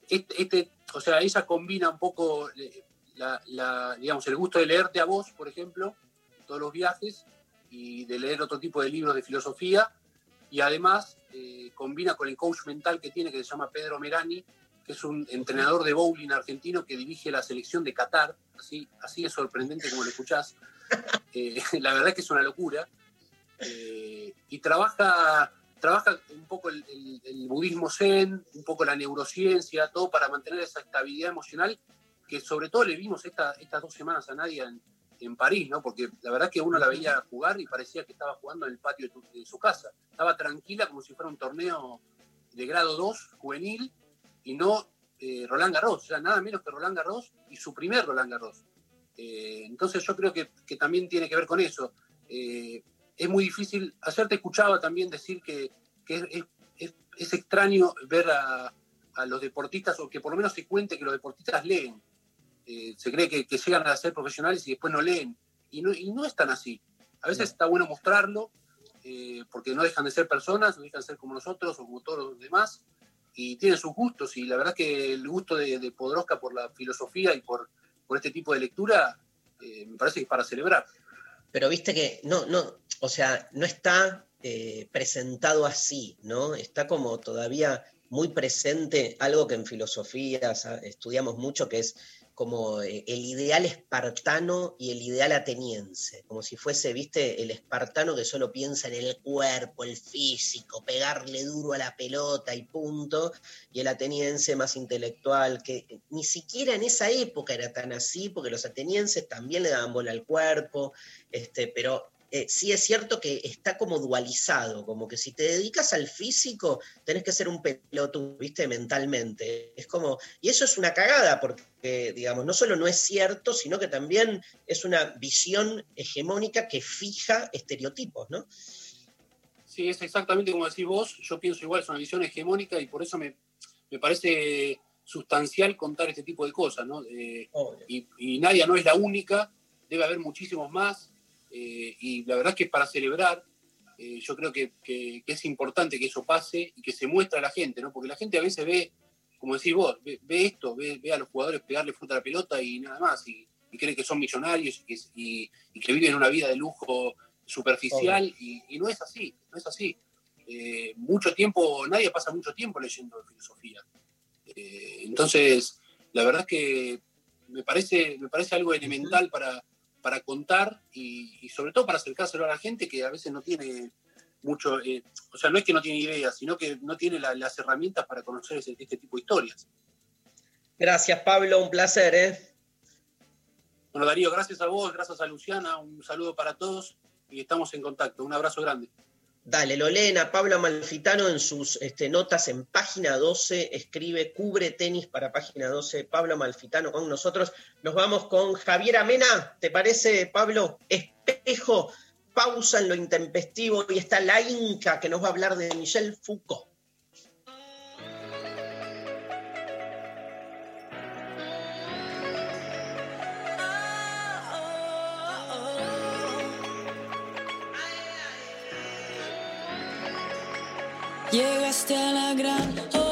este, este- o sea, ella combina un poco eh, la, la- digamos, el gusto de leerte a vos, por ejemplo, todos los viajes, y de leer otro tipo de libros de filosofía, y además eh, combina con el coach mental que tiene, que se llama Pedro Merani, que es un entrenador de bowling argentino que dirige la selección de Qatar, así, así es sorprendente como lo escuchás. Eh, la verdad es que es una locura. Eh, y trabaja, trabaja un poco el, el- el budismo zen, un poco la neurociencia, todo para mantener esa estabilidad emocional que sobre todo le vimos esta- estas dos semanas a Nadia en, en París, ¿no? Porque la verdad es que uno la veía jugar y parecía que estaba jugando en el patio de, tu- de su casa. Estaba tranquila como si fuera un torneo de grado 2 juvenil y no eh, Roland Garros, o sea, nada menos que Roland Garros y su primer Roland Garros. Eh, entonces yo creo que, que también tiene que ver con eso. Eh, es muy difícil, ayer te escuchaba también decir que, que es, es- es- es extraño ver a, a los deportistas, o que por lo menos se cuente que los deportistas leen. Se cree que, que llegan a ser profesionales y después no leen. Y no, y no es tan así. A veces está bueno mostrarlo, porque no dejan de ser personas, no dejan de ser como nosotros o como todos los demás, y tienen sus gustos. Y la verdad que el gusto de, de por la filosofía y por, por este tipo de lectura, eh, me parece que es para celebrar. Pero viste que no, no, o sea, no está eh, presentado así, ¿no? Está como todavía muy presente algo que en filosofía estudiamos mucho, que es como eh, el ideal espartano y el ideal ateniense, como si fuese, viste, el espartano que solo piensa en el cuerpo, el físico, pegarle duro a la pelota y punto, y el ateniense más intelectual, que ni siquiera en esa época era tan así, porque los atenienses también le daban bola al cuerpo, este, pero eh, sí es cierto que está como dualizado, como que si te dedicas al físico, tenés que ser un pelotudo, viste, mentalmente. Es como, y eso es una cagada, porque, digamos, no solo no es cierto, sino que también es una visión hegemónica que fija estereotipos, ¿no? Sí, es exactamente como decís vos. Yo pienso igual, es una visión hegemónica y por eso me, me parece sustancial contar este tipo de cosas, ¿no? Eh, y, y Nadia no es la única, debe haber muchísimos más. Eh, y la verdad es que para celebrar, eh, yo creo que, que- que es importante que eso pase y que se muestre a la gente, ¿no? Porque la gente a veces ve, como decís vos, ve, ve esto, ve, ve a los jugadores pegarle fruta a la pelota y nada más, y, y cree que son millonarios y que, y- y que viven una vida de lujo superficial, y, no es así, no es así. Eh, mucho tiempo, nadie pasa mucho tiempo leyendo filosofía. Entonces, la verdad es que me parece, me parece algo elemental para, para contar y, y sobre todo para acercárselo a la gente que a veces no tiene mucho, eh, o sea, no es que no tiene ideas, sino que no tiene la- las herramientas para conocer ese- este tipo de historias. Gracias, Pablo, un placer, ¿eh? Bueno, Darío, gracias a vos, gracias a Luciana, un saludo para todos y estamos en contacto. Un abrazo grande. Dale, lo leen a Pablo Amalfitano en sus este, notas en página 12, escribe cubre tenis para página 12, Pablo Amalfitano con nosotros. Nos vamos con Javier Amena, ¿te parece, Pablo? Espejo, pausa en lo intempestivo y está la Inca que nos va a hablar de Michel Foucault. Llegaste a la gran orilla,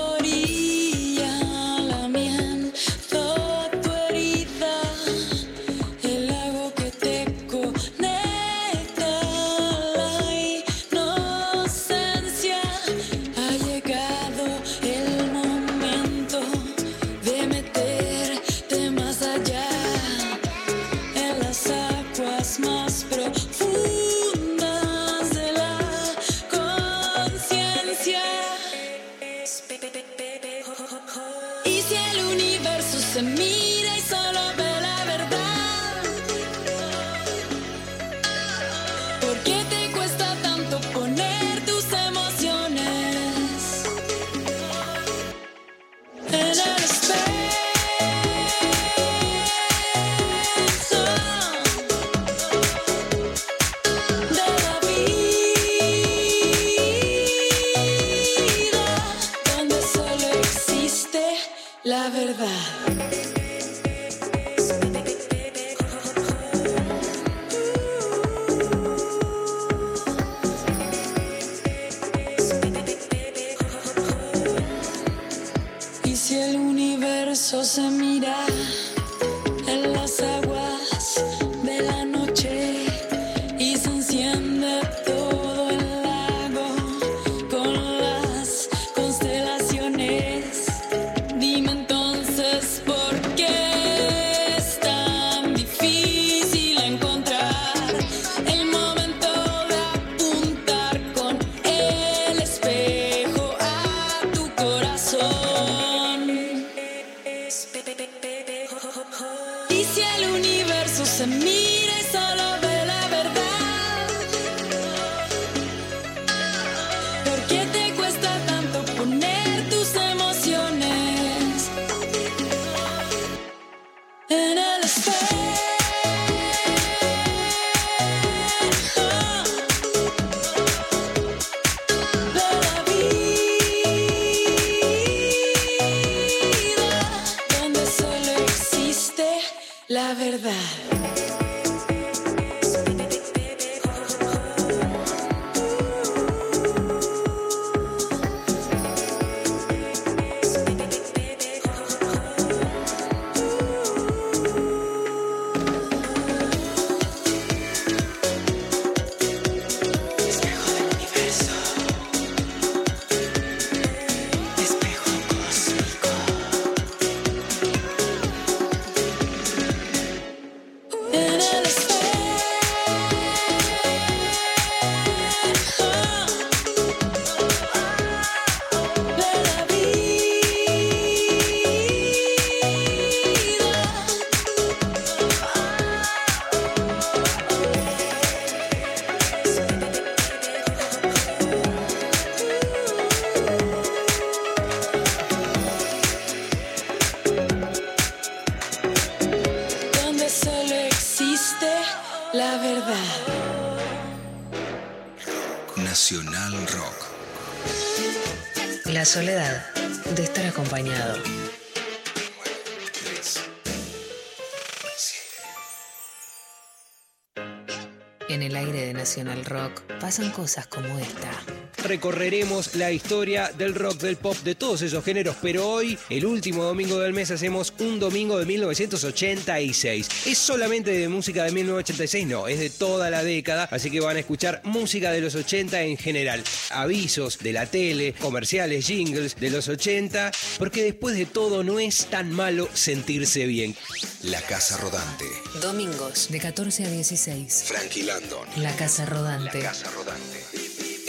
pasan cosas como esta. Recorreremos la historia del rock, del pop, de todos esos géneros, pero hoy, el último domingo del mes, hacemos un domingo de 1986. ¿Es solamente de música de 1986? No, es de toda la década, así que van a escuchar música de los 80 en general. Avisos de la tele, comerciales, jingles de los 80, porque después de todo no es tan malo sentirse bien. La Casa Rodante. Domingos de 14 a 16. Frankie Landon. La Casa Rodante. La Casa Rodante.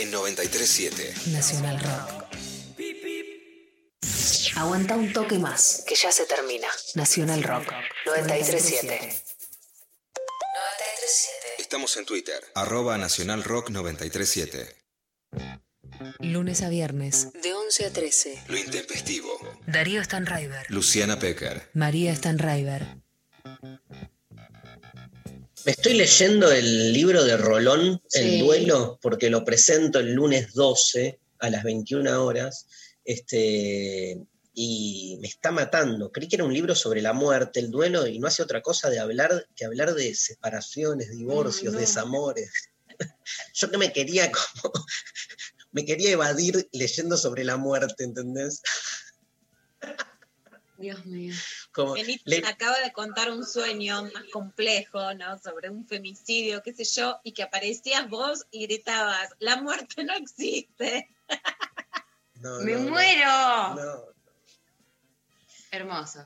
En 93.7. Nacional Rock. Aguanta un toque más, que ya se termina. Nacional Rock. 93.7. 93.7. Estamos en Twitter. Arroba Nacional Rock 93.7. Lunes a viernes, de 11 a 13. Lo intempestivo. Darío Stanraiver. Luciana Pecker. María Stanraiver. Me estoy leyendo el libro de Rolón, Sí. El Duelo, porque lo presento el lunes 12 a las 21 horas. Este, y me está matando. Creí que era un libro sobre la muerte, el duelo, y no hace otra cosa de hablar que hablar de separaciones, divorcios, no. desamores. Yo que me quería como. Me quería evadir leyendo sobre la muerte, ¿entendés? Dios mío. Como, Benito le- acaba de contar un sueño más complejo, ¿no? Sobre un femicidio, qué sé yo, y que aparecías vos y gritabas, la muerte no existe. no, ¡Me no, muero! no. Hermoso.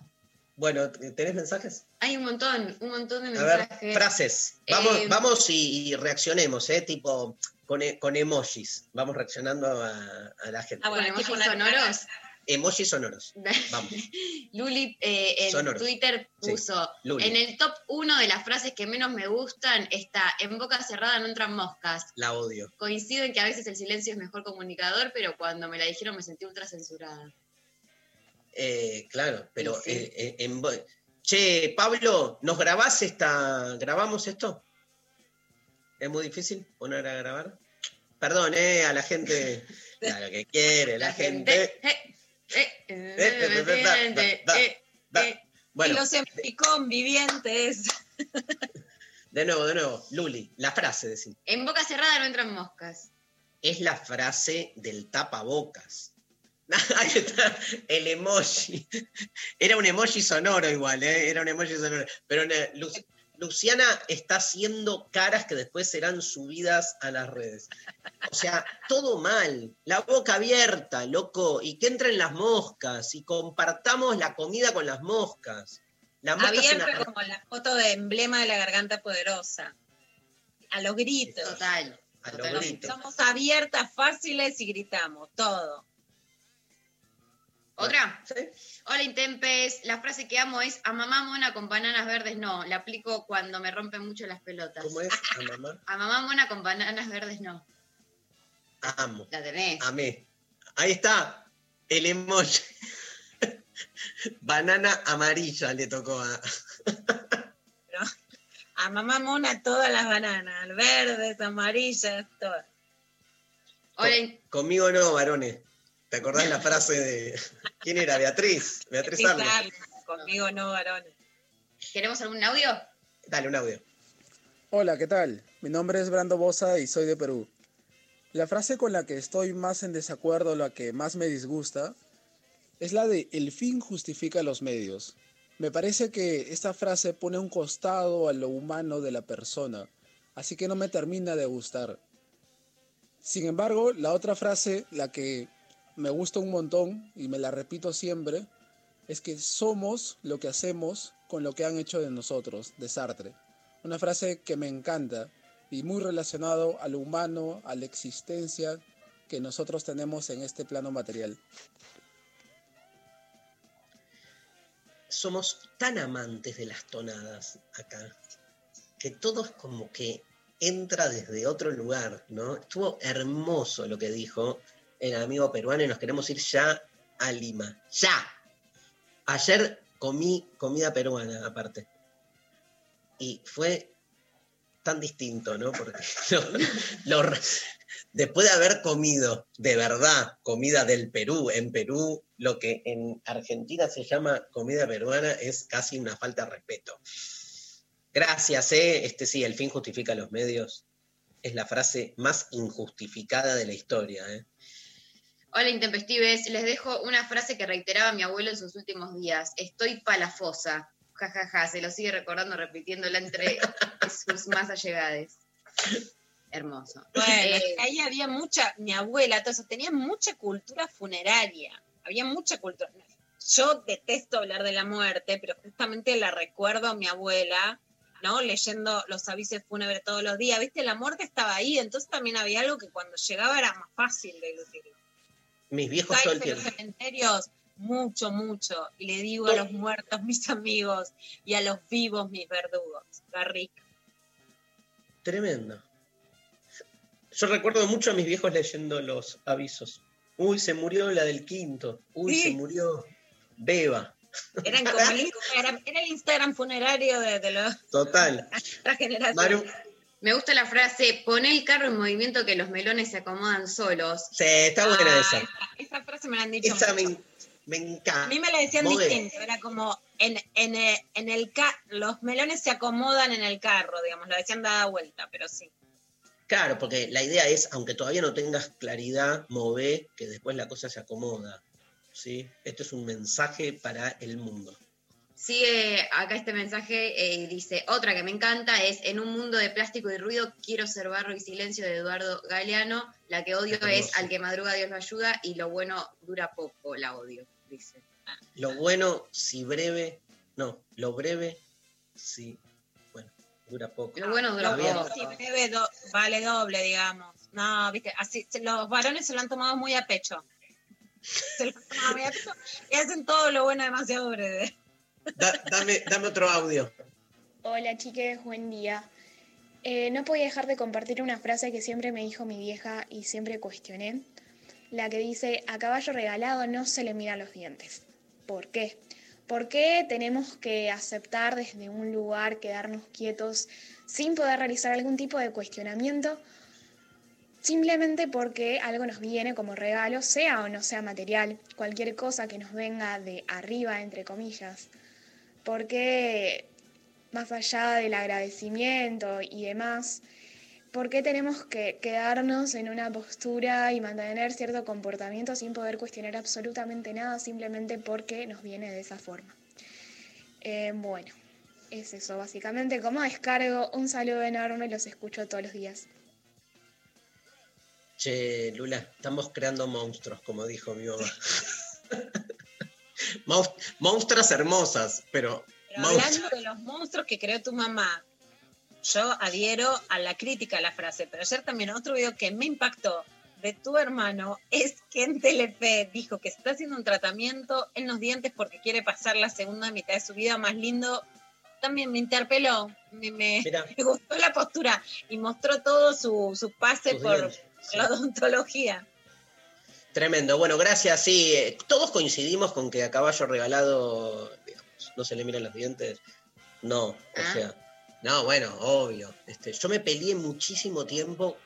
Bueno, ¿tenés mensajes? Hay un montón, un montón de A ver, mensajes. frases. Vamos, Eh, vamos y, y reaccionemos, ¿eh? Tipo, con, e- con emojis. Vamos reaccionando a, a la gente. Ah, bueno, emojis sonoros. Emojis sonoros. Vamos. Luli eh, en Sonoros. Twitter puso, en el top 1 de las frases que menos me gustan está, en boca cerrada no entran moscas. La odio. Coincido en que a veces el silencio es mejor comunicador, pero cuando me la dijeron me sentí ultra censurada. Eh, claro, pero Sí, sí. eh, en Che, Pablo, ¿nos grabás esta. ¿Grabamos esto? ¿Es muy difícil poner a grabar? Perdón, eh, a la gente. Claro, que quiere, la, gente. eh, Bueno, Y los convivientes. de nuevo, de nuevo. Luli, la frase, decir. En boca cerrada no entran moscas. es la frase del tapabocas. Ahí está, el emoji. Era un emoji sonoro igual, ¿eh? era un emoji sonoro. Pero eh, Lu- Luciana está haciendo caras que después serán subidas a las redes. O sea, todo mal. La boca abierta, loco. Y que entren las moscas. Y compartamos la comida con las moscas. La mosca Abierta una- como la foto de emblema de la garganta poderosa. A los gritos. Total. A los gritos. Somos abiertas, fáciles y gritamos todo. ¿Otra? Sí. Hola Intempes, la frase que amo es a mamá mona con bananas verdes no, la aplico cuando me rompen mucho las pelotas. ¿Cómo es? A mamá. A mamá mona con bananas verdes no. Amo. La tenés. Amé. Ahí está. El emoji. Banana amarilla le tocó a. A mamá mona todas las bananas, verdes, amarillas, todas. Hola, In- Conmigo no, varones. ¿Te acordás la frase de. ¿Quién era? Beatriz. Beatriz Conmigo no, varones. ¿queremos algún audio? Dale, un audio. Hola, ¿qué tal? Mi nombre es Brando Bosa y soy de Perú. La frase con la que estoy más en desacuerdo, la que más me disgusta, es la de el fin justifica los medios. Me parece que esta frase pone un costado a lo humano de la persona, así que no me termina de gustar. Sin embargo, la otra frase, la que me gusta un montón y me la repito siempre, es que somos lo que hacemos con lo que han hecho de nosotros, de Sartre. Una frase que me encanta y muy relacionado a lo humano, a la existencia que nosotros tenemos en este plano material. Somos tan amantes de las tonadas acá que todo como que entra desde otro lugar, ¿no? Estuvo hermoso lo que dijo el amigo peruano y nos queremos ir ya a Lima. ¡Ya! Ayer comí comida peruana aparte. Y fue tan distinto, ¿no? Porque Después de haber comido, de verdad, comida del Perú, en Perú, lo que en Argentina se llama comida peruana es casi una falta de respeto. Gracias, ¿eh? Este sí, el fin justifica los medios. Es la frase más injustificada de la historia, ¿eh? Hola intempestives, les dejo una frase que reiteraba mi abuelo en sus últimos días. Estoy palafosa. Ja, ja, ja. Se lo sigue recordando, repitiéndola entre sus más allegados. Hermoso. Bueno, Eh, ahí había mucha, mi abuela, eso, tenía mucha cultura funeraria. Había mucha cultura. Yo detesto hablar de la muerte, pero justamente la recuerdo a mi abuela, ¿no? Leyendo los avisos fúnebres todos los días. Viste, la muerte estaba ahí, entonces también había algo que cuando llegaba era más fácil de decir. Mis viejos todo el en los tiempo. cementerios, mucho, mucho. Y le digo a los muertos, mis amigos, y a los vivos, mis verdugos. Garrick. Tremendo. Yo recuerdo mucho a mis viejos leyendo los avisos. Uy, se murió la del quinto. Uy, Sí. se murió Beba. Eran como el Instagram, era el Instagram funerario de, de la Total. otra generación. Maru, me gusta la frase, pon el carro en movimiento que los melones se acomodan solos. sí, está buena Ah, esa. esa, esa frase me la han dicho. Esa mucho. me, me encanta. A mí me la decían Mogue. distinto, era como en, en, eh, en el ca los melones se acomodan en el carro, digamos, lo decían dada vuelta, pero sí. Claro, porque la idea es, aunque todavía no tengas claridad, move, que después la cosa se acomoda. ¿sí? Esto es un mensaje para el mundo. Sigue acá este mensaje, eh, dice, otra que me encanta es, en un mundo de plástico y ruido, quiero ser barro y silencio de Eduardo Galeano, la que odio es al que madruga Dios lo ayuda y lo bueno dura poco, la odio, dice. Lo bueno, si breve, no, lo breve, si, bueno, dura poco. Lo bueno dura bien. poco. Si breve do- vale doble, digamos. No, viste, así, se- los varones se lo han tomado muy a pecho. Se lo han tomado muy a pecho y hacen todo lo bueno demasiado breve. Da- dame, dame otro audio. Hola chiques, buen día. Eh, no podía dejar de compartir una frase que siempre me dijo mi vieja y siempre cuestioné, la que dice, a caballo regalado no se le miran los dientes. ¿Por qué? ¿Por qué tenemos que aceptar desde un lugar, quedarnos quietos sin poder realizar algún tipo de cuestionamiento? Simplemente porque algo nos viene como regalo, sea o no sea material, cualquier cosa que nos venga de arriba, entre comillas. Porque más allá del agradecimiento y demás, ¿por qué tenemos que quedarnos en una postura y mantener cierto comportamiento sin poder cuestionar absolutamente nada simplemente porque nos viene de esa forma? Eh, bueno, es eso básicamente. Como descargo, un saludo enorme, los escucho todos los días. Che, Lula, estamos creando monstruos, como dijo mi mamá. Monst- monstruas hermosas, pero, Pero hablando de los monstruos que creó tu mamá, yo adhiero a la crítica a la frase, pero ayer también otro video que me impactó de tu hermano es que en Telefe dijo que está haciendo un tratamiento en los dientes porque quiere pasar la segunda mitad de su vida más lindo. También me interpeló, me, me- Mira. me gustó la postura y mostró todo su, su pase Sus por sí. la odontología. Tremendo. Bueno, gracias. Sí, eh, todos coincidimos con que a caballo regalado, digamos, no se le miran los dientes. No, o Ah. sea, no, bueno, obvio. Este, yo me peleé muchísimo tiempo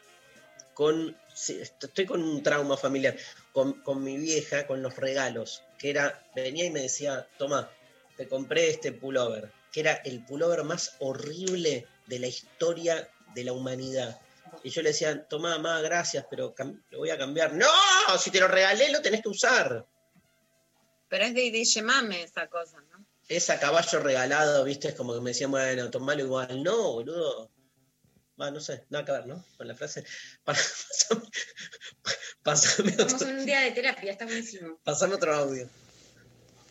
con, sí, est- estoy con un trauma familiar, con, con mi vieja, con los regalos, que era, venía y me decía, toma, te compré este pullover, que era el pullover más horrible de la historia de la humanidad. Y yo le decía, toma, mamá, gracias, pero lo voy a cambiar. ¡No! Si te lo regalé, lo tenés que usar. Pero es de DJ Mame esa cosa, ¿no? Es a caballo regalado, ¿viste? Es como que me decían, bueno, tomalo igual. No, boludo. Va, no sé, nada que ver, ¿no? Con la frase. Pa- Pásame, pásame Estamos otro, en un día de terapia, está buenísimo. pásame otro audio.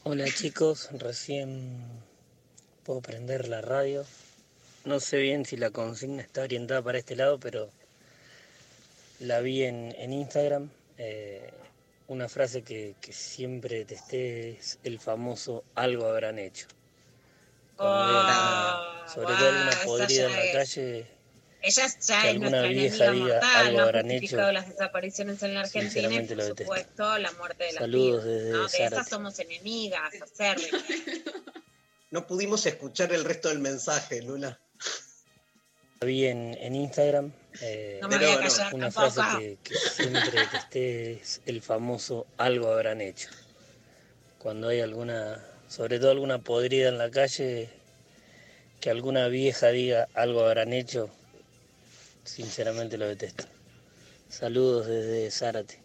Hola chicos, recién puedo prender la radio. No sé bien si la consigna está orientada para este lado, pero la vi en, en Instagram. Eh, una frase que, que siempre testé es el famoso algo habrán hecho. Cuando veo alguna- sobre todo alguna esa podrida en la es- calle, Ella Que ya es alguna nuestra vieja enemiga diga, mortal, algo no habrán hecho. las desapariciones en la Argentina y Sinceramente por lo detesto. supuesto la muerte de las Saludos pibas, desde ¿no? De esas somos enemigas, hacerle. No pudimos escuchar el resto del mensaje, Lula. Vi en, en Instagram. eh, No me voy a callar una frase que, que siempre que esté es el famoso algo habrán hecho. Cuando hay alguna, sobre todo alguna podrida en la calle, que alguna vieja diga algo habrán hecho, sinceramente lo detesto. Saludos desde Zárate.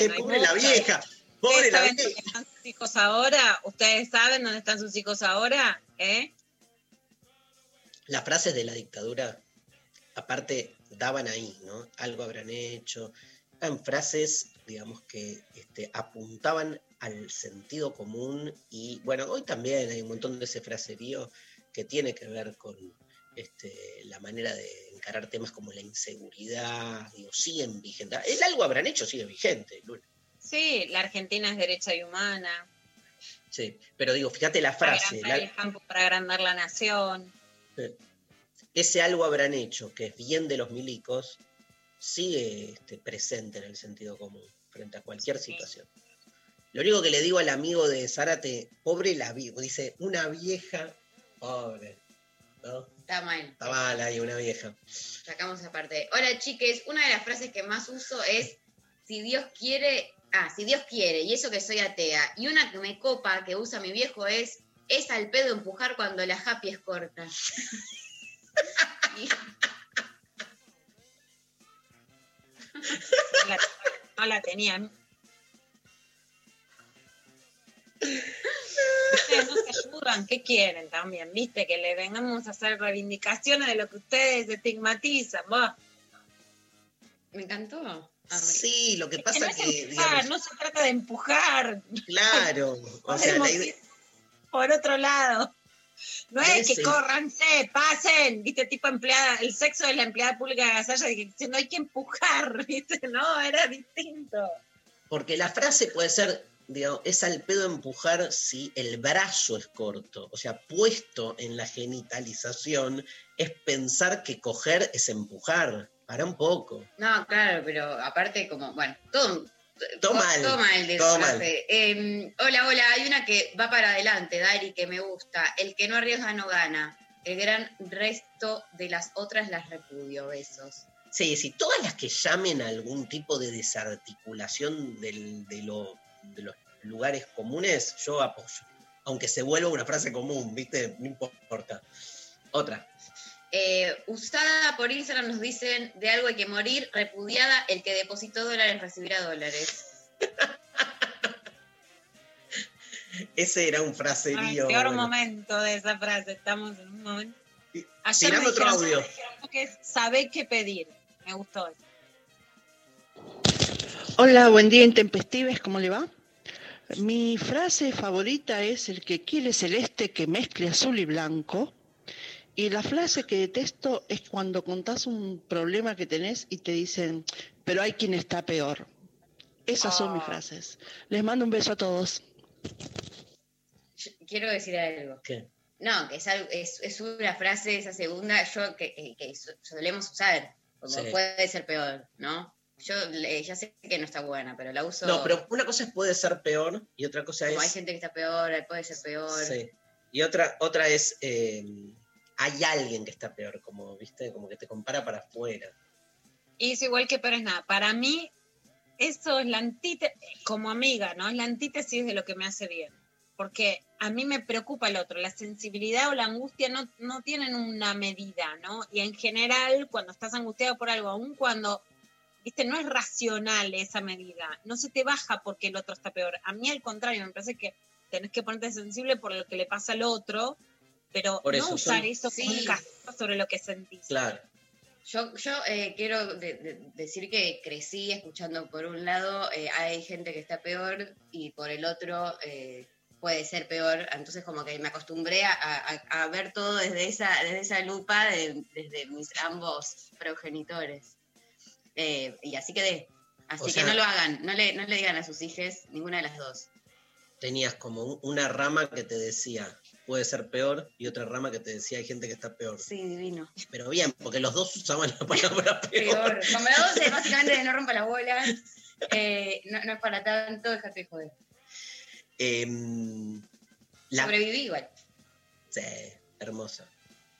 Eh, pobre la vieja, pobre ¿Ustedes la vieja. dónde están sus hijos ahora? ¿Ustedes saben dónde están sus hijos ahora? ¿Eh? Las frases de la dictadura, aparte, daban ahí, ¿no? Algo habrán hecho. Eran frases, digamos, que este, apuntaban al sentido común y, bueno, hoy también hay un montón de ese fraserío que tiene que ver con este, la manera de encarar temas como la inseguridad, digo, siguen vigentes. El algo habrán hecho sigue vigente, Lula. Sí, la Argentina es derecha y humana. Sí, pero digo, fíjate la frase, Agrandar la- el campo para agrandar la nación. Ese algo habrán hecho, que es bien de los milicos, sigue este, presente en el sentido común frente a cualquier situación. Lo único que le digo al amigo de Zárate, pobre la vieja, dice, una vieja, pobre, ¿no? Está mal. Está mal ahí, una vieja. Sacamos aparte. Hola chiques, una de las frases que más uso es si Dios quiere, ah, si Dios quiere, y eso que soy atea. Y una que me copa que usa mi viejo es es al pedo empujar cuando la happy es corta. No la, no la tenían. Ustedes no se ayudan, ¿qué quieren también? ¿Viste? Que le vengamos a hacer reivindicaciones de lo que ustedes estigmatizan. vos. Me encantó. Sí, lo que Es pasa no que, es empujar, digamos, no se trata de empujar. claro, o sea, la idea- por otro lado. No es que Ese. córranse, pasen, viste, tipo empleada, el sexo de la empleada pública de Gasalla diciendo hay que empujar, viste, no, era distinto. Porque la frase puede ser, digo, es al pedo empujar si el brazo es corto. O sea, puesto en la genitalización es pensar que coger es empujar. Para un poco. No, claro, pero aparte como, bueno, todo, Todo mal, todo mal mal. Eh, hola, hola, hay una que va para adelante, Dari, que me gusta. El que no arriesga no gana. El gran resto de las otras las repudio. Besos. Sí, sí, todas las que llamen a algún tipo de desarticulación del- de, lo- de los lugares comunes, yo apoyo. Aunque se vuelva una frase común, ¿viste? No importa. Otra. Eh, usada por Instagram nos dicen de algo hay que morir, repudiada, el que depositó dólares recibirá dólares. Ese era un Ay, fraserío. peor bueno. momento de esa frase, estamos en un momento. Ayer tirame me otro dijeron, audio. me dijeron que sabés qué pedir. Me gustó. Hola, buen día intempestives, ¿cómo le va? Mi frase favorita es el que quiere celeste que mezcle azul y blanco. Y la frase que detesto es cuando contás un problema que tenés y te dicen, pero hay quien está peor. Esas son mis frases. Les mando un beso a todos. Yo quiero decir algo. ¿Qué? No, que es, algo- es, es una frase, esa segunda, yo que, que- que so- solemos usar, como Sí. puede ser peor, ¿no? Yo ya sé que no está buena, pero la uso. No, pero una cosa es puede ser peor y otra cosa como hay es. gente que está peor, puede ser peor. Sí. Y otra, otra es. eh, hay alguien que está peor, como, ¿viste? Como que te compara para afuera. Y es igual que pero es nada. Para mí, eso es la antítesis, como amiga, ¿no? Es la antítesis de lo que me hace bien. Porque a mí me preocupa el otro. La sensibilidad o la angustia no, no tienen una medida, ¿no? Y en general, cuando estás angustiado por algo, aun cuando, viste, no es racional esa medida, no se te baja porque el otro está peor. A mí, al contrario, me parece que tenés que ponerte sensible por lo que le pasa al otro, pero Por no eso usar soy- eso como Sí. un castigo sobre lo que sentís. Claro. Yo, yo eh, quiero de- de- decir que crecí escuchando por un lado, eh, hay gente que está peor y por el otro eh, puede ser peor. Entonces como que me acostumbré a, a- a ver todo desde esa, desde esa lupa, de- desde mis ambos progenitores. Eh, y así quedé. Así O que sea- no lo hagan, no le, no le digan a sus hijos ninguna de las dos. Tenías como un- una rama que te decía, puede ser peor, y otra rama que te decía, hay gente que está peor. Sí, divino. Pero bien, porque los dos usaban la palabra peor. Peor. Como dos es básicamente de no rompa la bola, eh, no, no es para tanto, déjate de joder. Em, la- Sobreviví igual. Sí, hermosa.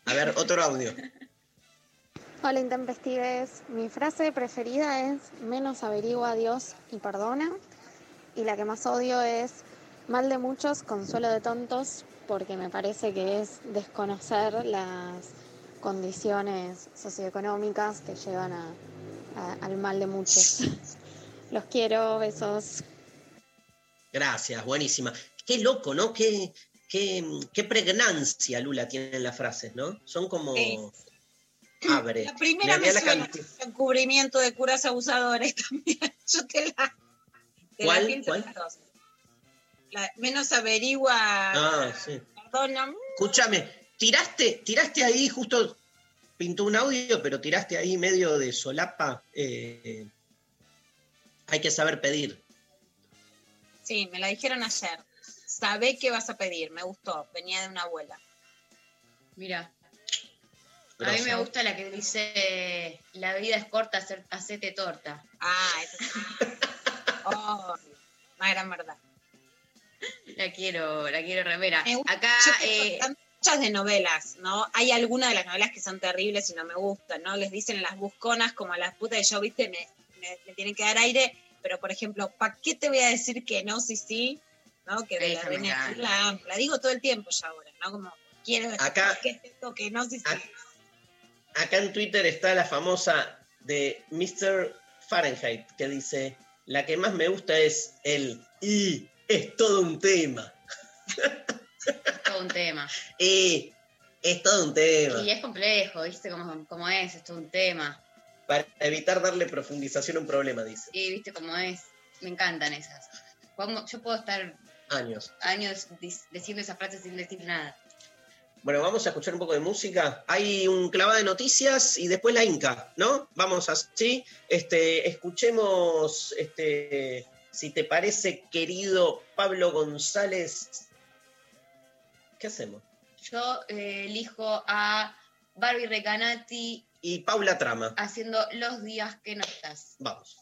A ver, otro audio. Hola intempestives, mi frase preferida es menos averigua a Dios y perdona. Y la que más odio es mal de muchos, consuelo de tontos, porque me parece que es desconocer las condiciones socioeconómicas que llevan a- a- al mal de muchos. Los quiero, besos. Gracias, buenísima. Qué loco, ¿no? Qué, qué, qué pregnancia, Lula, tienen las frases, ¿no? Son como... Sí. Abre. La primera Me me, hacía la suena canti- a encubrimiento de curas abusadores también. Yo te la. Te ¿Cuál? La pienso ¿Cuál? las dos. La- menos averigua. Ah, sí. Perdona. Escúchame, tiraste, tiraste ahí, justo pintó un audio, pero tiraste ahí medio de solapa. eh, hay que saber pedir. Sí, me la dijeron ayer. Sabé qué vas a pedir, me gustó. Venía de una abuela. Mira. A mí me gusta la que dice, la vida es corta, hacer- hacete torta. Ah, esa sí. Oh, una gran verdad. La quiero, la quiero remera. Acá, eh, muchas de novelas, ¿no? Hay algunas de las novelas que son terribles y no me gustan, ¿no? Les dicen las busconas como a las putas de yo, viste, me, me- me tienen que dar aire, pero por ejemplo, ¿para qué te voy a decir que no, sí, sí? ¿No? Que de la reina la. La digo todo el tiempo ya ahora, ¿no? Como, quiero Acá- ¿qué es esto que no, sí, sí? Ac- Acá en Twitter está la famosa de Mr. Fahrenheit, que dice, la que más me gusta es el y es todo un tema. todo un tema. Y es todo un tema. Y es complejo, ¿viste cómo, cómo es? Es todo un tema. Para evitar darle profundización a un problema, dice. Y viste cómo es. Me encantan esas. Yo puedo estar Años. años diciendo esas frases sin decir nada. Bueno, vamos a escuchar un poco de música. Hay un clavado de noticias y después la Inca, ¿no? Vamos así. Este, escuchemos, este, si te parece, querido Pablo González. ¿Qué hacemos? Yo eh, elijo a Barbie Recanati Y Paula Trama. haciendo Los días que no estás. Vamos.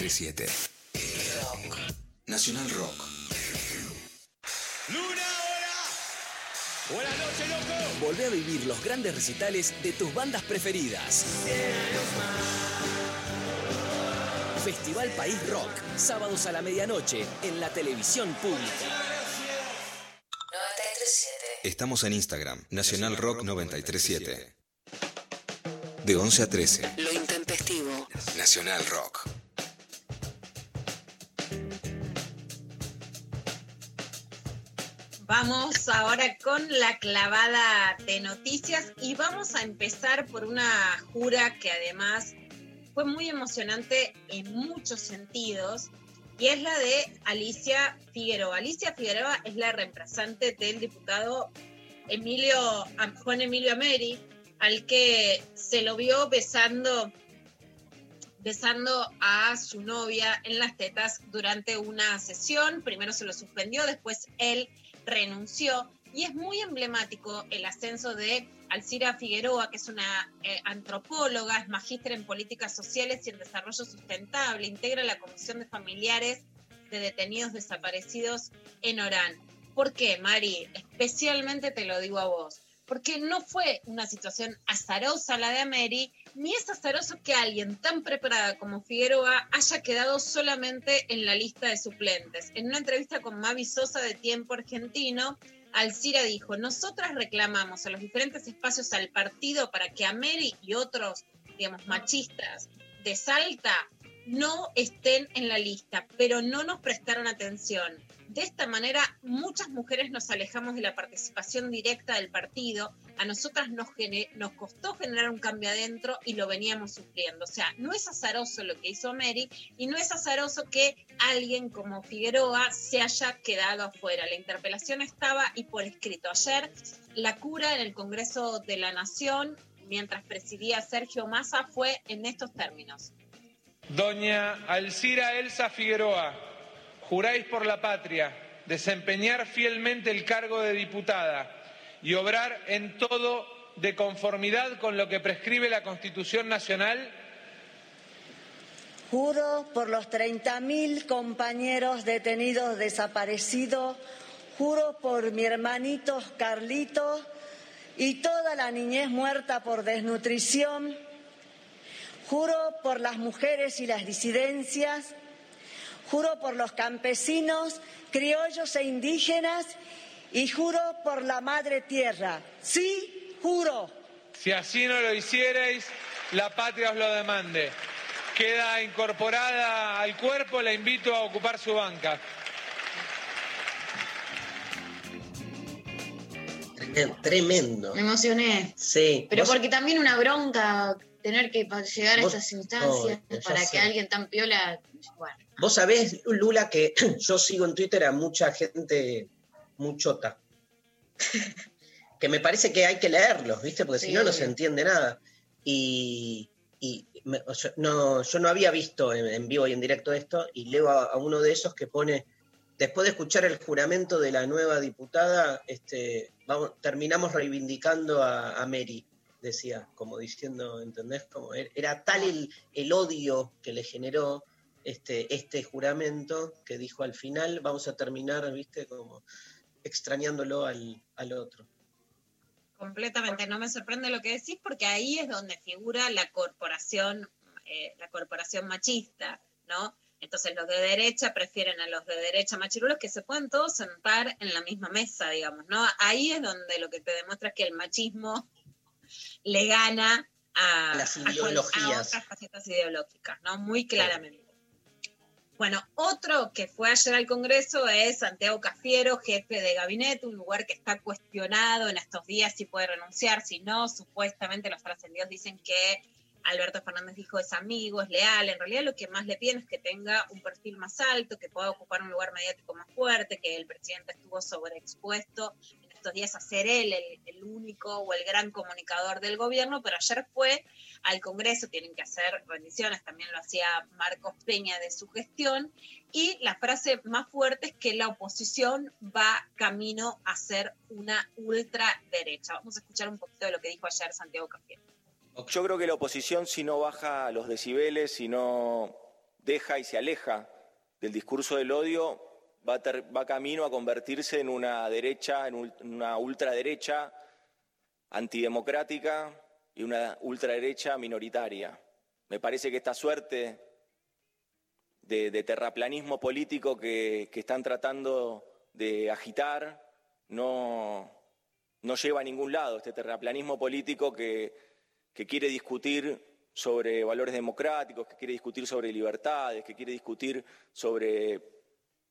937. Nacional Rock. Buenas noches, loco. Volvé a vivir los grandes recitales de tus bandas preferidas. Festival País Rock, sábados a la medianoche en la televisión pública. 937. Estamos en Instagram, Nacional Rock 937. De 11 a 13. Lo intempestivo. Nacional Rock. Vamos ahora con la clavada de noticias y vamos a empezar por una jura que además fue muy emocionante en muchos sentidos y es la de Alicia Figueroa. Alicia Figueroa es la reemplazante del diputado Emilio, Juan Emilio Ameri, al que se lo vio besando besando a su novia en las tetas durante una sesión. Primero se lo suspendió, después él renunció. Y es muy emblemático el ascenso de Alcira Figueroa, que es una eh, antropóloga, es magíster en políticas sociales y en desarrollo sustentable, integra la Comisión de Familiares de Detenidos Desaparecidos en Orán. ¿Por qué, Mari? Especialmente te lo digo a vos. Porque no fue una situación azarosa la de Ameri, ni es azaroso que alguien tan preparada como Figueroa haya quedado solamente en la lista de suplentes. En una entrevista con Mavi Sosa de Tiempo Argentino, Alcira dijo, nosotras reclamamos a los diferentes espacios al partido para que Ameri y otros, digamos, machistas de Salta no estén en la lista, pero no nos prestaron atención. De esta manera, muchas mujeres nos alejamos de la participación directa del partido. A nosotras nos, nos costó generar un cambio adentro y lo veníamos sufriendo. O sea, no es azaroso lo que hizo Mary y no es azaroso que alguien como Figueroa se haya quedado afuera. La interpelación estaba y por escrito. Ayer, la cura en el Congreso de la Nación, mientras presidía Sergio Massa, fue en estos términos. Doña Alcira Elsa Figueroa, juráis por la patria desempeñar fielmente el cargo de diputada y obrar en todo de conformidad con lo que prescribe la Constitución Nacional. Juro por los 30.000 compañeros detenidos desaparecidos, juro por mi hermanito Carlito y toda la niñez muerta por desnutrición, juro por las mujeres y las disidencias, juro por los campesinos, criollos e indígenas y juro por la madre tierra. Sí, juro. Si así no lo hicierais, la patria os lo demande. Queda incorporada al cuerpo, la invito a ocupar su banca. Tre- Tremendo. Me emocioné. Sí. Pero vos- porque también una bronca tener que llegar a estas instancias Oh, para sé. que alguien tan piola. Bueno, Vos sabés, Lula, que yo sigo en Twitter a mucha gente muchota. que me parece que hay que leerlos, ¿viste? Porque si no, no se entiende nada. Y, y me- o sea, no, yo no había visto en, en vivo y en directo esto, y leo a, a uno de esos que pone, después de escuchar el juramento de la nueva diputada, este, vamos, terminamos reivindicando a, a Mary, decía, como diciendo, ¿entendés? Como er- era tal el, el odio que le generó este, este juramento que dijo al final, vamos a terminar, viste, como extrañándolo al, al otro. Completamente, no me sorprende lo que decís porque ahí es donde figura la corporación, eh, la corporación machista, ¿no? Entonces los de derecha prefieren a los de derecha machirulos que se pueden todos sentar en la misma mesa, digamos, ¿no? Ahí es donde lo que te demuestra es que el machismo le gana a, Las a- a ideologías. otras facetas ideológicas, ¿no? Muy claramente. Bueno, otro que fue ayer al Congreso es Santiago Cafiero, jefe de gabinete, un lugar que está cuestionado en estos días si puede renunciar, si no, supuestamente los trascendidos dicen que Alberto Fernández dijo es amigo, es leal, en realidad lo que más le piden es que tenga un perfil más alto, que pueda ocupar un lugar mediático más fuerte, que el presidente estuvo sobreexpuesto estos días a ser él el, el único o el gran comunicador del gobierno, pero ayer fue al Congreso, tienen que hacer rendiciones, también lo hacía Marcos Peña de su gestión, y la frase más fuerte es que la oposición va camino a ser una ultraderecha. Vamos a escuchar un poquito de lo que dijo ayer Santiago Cafiero. Yo creo que la oposición, si no baja los decibeles, si no deja y se aleja del discurso del odio, va, camino a convertirse en una derecha, en una ultraderecha antidemocrática y una ultraderecha minoritaria. Me parece que esta suerte de, terraplanismo político que, están tratando de agitar no, no lleva a ningún lado. Este terraplanismo político que quiere discutir sobre valores democráticos, que quiere discutir sobre libertades, que quiere discutir sobre,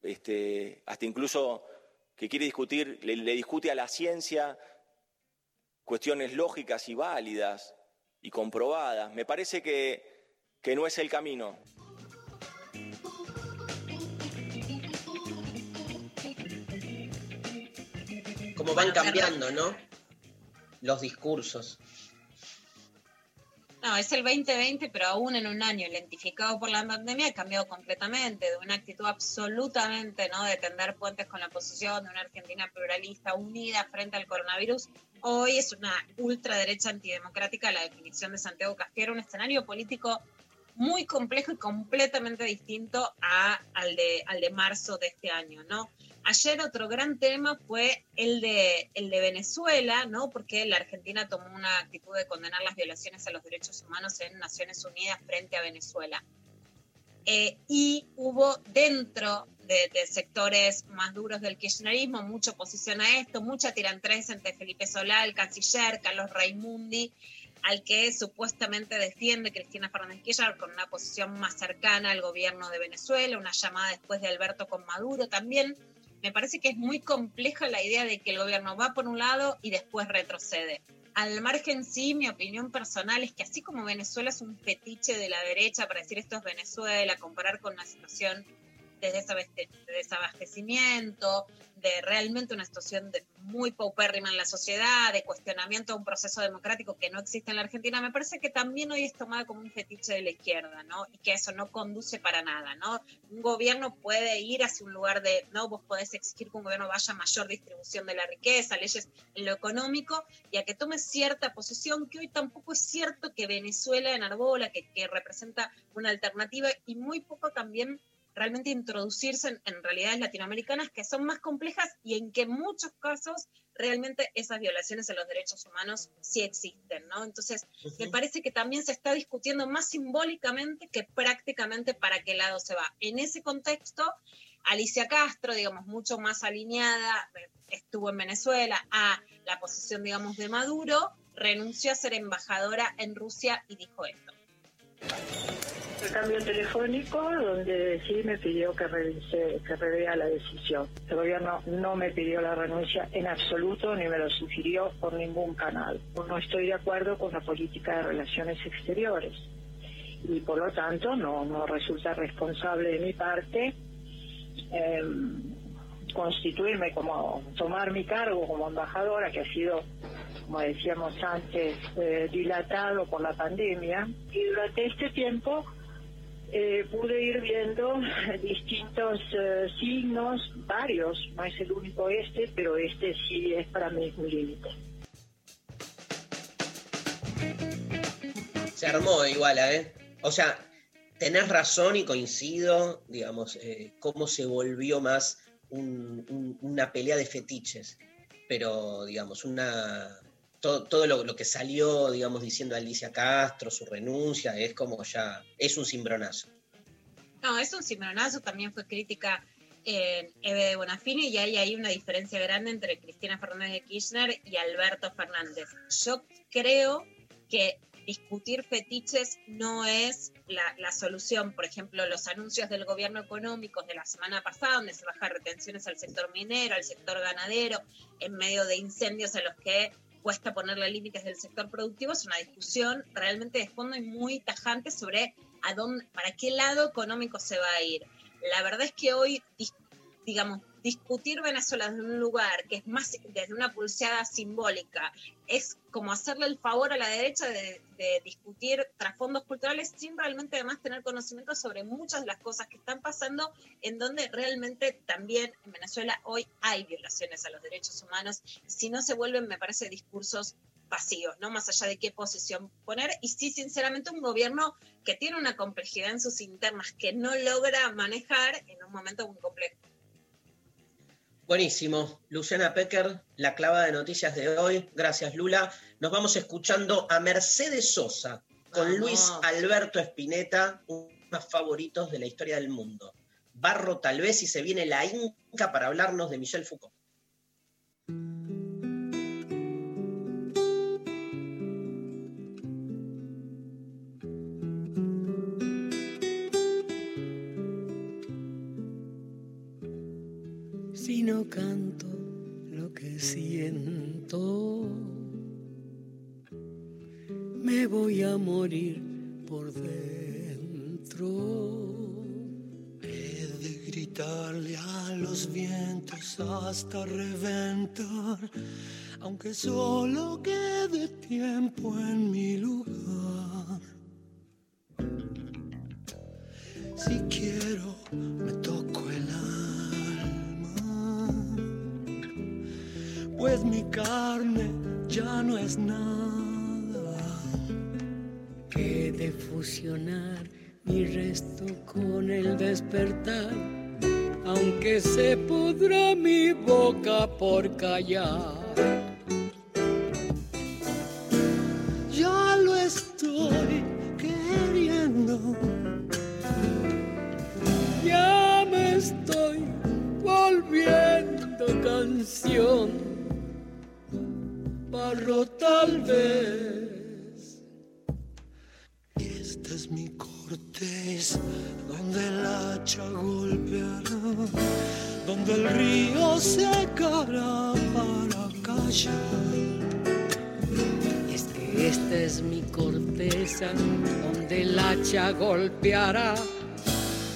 este, hasta incluso que quiere discutir, le, le discute a la ciencia cuestiones lógicas y válidas y comprobadas. Me parece que, que no es el camino. Cómo van cambiando, ¿no? Los discursos. No, es el 2020, pero aún en un año lentificado por la pandemia ha cambiado completamente, de una actitud absolutamente no de tender puentes con la oposición, de una Argentina pluralista unida frente al coronavirus. Hoy es una ultraderecha antidemocrática la definición de Santiago Cafiero, un escenario político muy complejo y completamente distinto a, al, de, al de marzo de este año, ¿no? Ayer otro gran tema fue el de, el de Venezuela, ¿no? Porque la Argentina tomó una actitud de condenar las violaciones a los derechos humanos en Naciones Unidas frente a Venezuela. Eh, y hubo dentro de, de sectores más duros del kirchnerismo mucha oposición a esto, mucha tirantres entre Felipe Solá, el canciller, Carlos Raimundi, al que supuestamente defiende Cristina Fernández Kirchner con una posición más cercana al gobierno de Venezuela, una llamada después de Alberto con Maduro también. Me parece que es muy compleja la idea de que el gobierno va por un lado y después retrocede. Al margen sí, mi opinión personal es que así como Venezuela es un fetiche de la derecha para decir esto es Venezuela, comparar con una situación de desabaste- de desabastecimiento, de realmente una situación de muy paupérrima en la sociedad, de cuestionamiento a un proceso democrático que no existe en la Argentina, me parece que también hoy es tomada como un fetiche de la izquierda, ¿no? Y que eso no conduce para nada, ¿no? Un gobierno puede ir hacia un lugar de, no, vos podés exigir que un gobierno vaya a mayor distribución de la riqueza, leyes en lo económico, y a que tome cierta posición que hoy tampoco es cierto que Venezuela enarbola, que, que representa una alternativa, y muy poco también realmente introducirse en, en realidades latinoamericanas que son más complejas y en que en muchos casos realmente esas violaciones a los derechos humanos sí existen, ¿no? Entonces, me parece que también se está discutiendo más simbólicamente que prácticamente para qué lado se va. En ese contexto, Alicia Castro, digamos, mucho más alineada, eh, estuvo en Venezuela a la posición, digamos, de Maduro, renunció a ser embajadora en Rusia y dijo esto. El cambio telefónico donde sí me pidió que revise, que revea la decisión. El gobierno no me pidió la renuncia en absoluto ni me lo sugirió por ningún canal. No estoy de acuerdo con la política de relaciones exteriores y por lo tanto no, no resulta responsable de mi parte eh, constituirme como tomar mi cargo como embajadora que ha sido como decíamos antes eh, dilatado por la pandemia y durante este tiempo eh, pude ir viendo distintos eh, signos, varios, no es el único este, pero este sí es para mí un límite. Se armó igual, ¿eh? O sea, tenés razón y coincido, digamos, cómo se volvió más un- un- una pelea de fetiches. Pero, digamos, una. Todo, todo lo, que salió, digamos, diciendo Alicia Castro, su renuncia, es como ya. Es un cimbronazo. No, es un cimbronazo, también fue crítica en Eve de Bonafini y hay una diferencia grande entre Cristina Fernández de Kirchner y Alberto Fernández. Yo creo que discutir fetiches no es la, solución. Por ejemplo, los anuncios del gobierno económico de la semana pasada, donde se bajan retenciones al sector minero, al sector ganadero, en medio de incendios a los que cuesta ponerle límites del sector productivo, es una discusión realmente de fondo y muy tajante sobre a dónde, para qué lado económico se va a ir. La verdad es que hoy, digamos, discutir Venezuela desde un lugar que es más desde una pulseada simbólica, es como hacerle el favor a la derecha de, de discutir trasfondos culturales sin realmente además tener conocimiento sobre muchas de las cosas que están pasando, en donde realmente también en Venezuela hoy hay violaciones a los derechos humanos, si no se vuelven, me parece, discursos vacíos, ¿no? Más allá de qué posición poner. Y sí, sinceramente, un gobierno que tiene una complejidad en sus internas que no logra manejar en un momento muy complejo. Buenísimo. Luciana Pecker, la clava de noticias de hoy. Gracias, Lula. Nos vamos escuchando a Mercedes Sosa con Vamos. Luis Alberto Spinetta, uno de los favoritos de la historia del mundo. Barro tal vez y se viene la Inca para hablarnos de Michel Foucault. Hasta reventar, aunque solo quede tiempo en mi lugar. Si quiero, me toco el alma, pues mi carne ya no es nada. He de fusionar mi resto con el despertar, aunque se pudra mi boca por callar. Ya lo estoy queriendo. Ya me estoy volviendo canción, barro tal vez. Donde el hacha golpeará, donde el río secará para callar. Y es que esta es mi corteza, donde el hacha golpeará,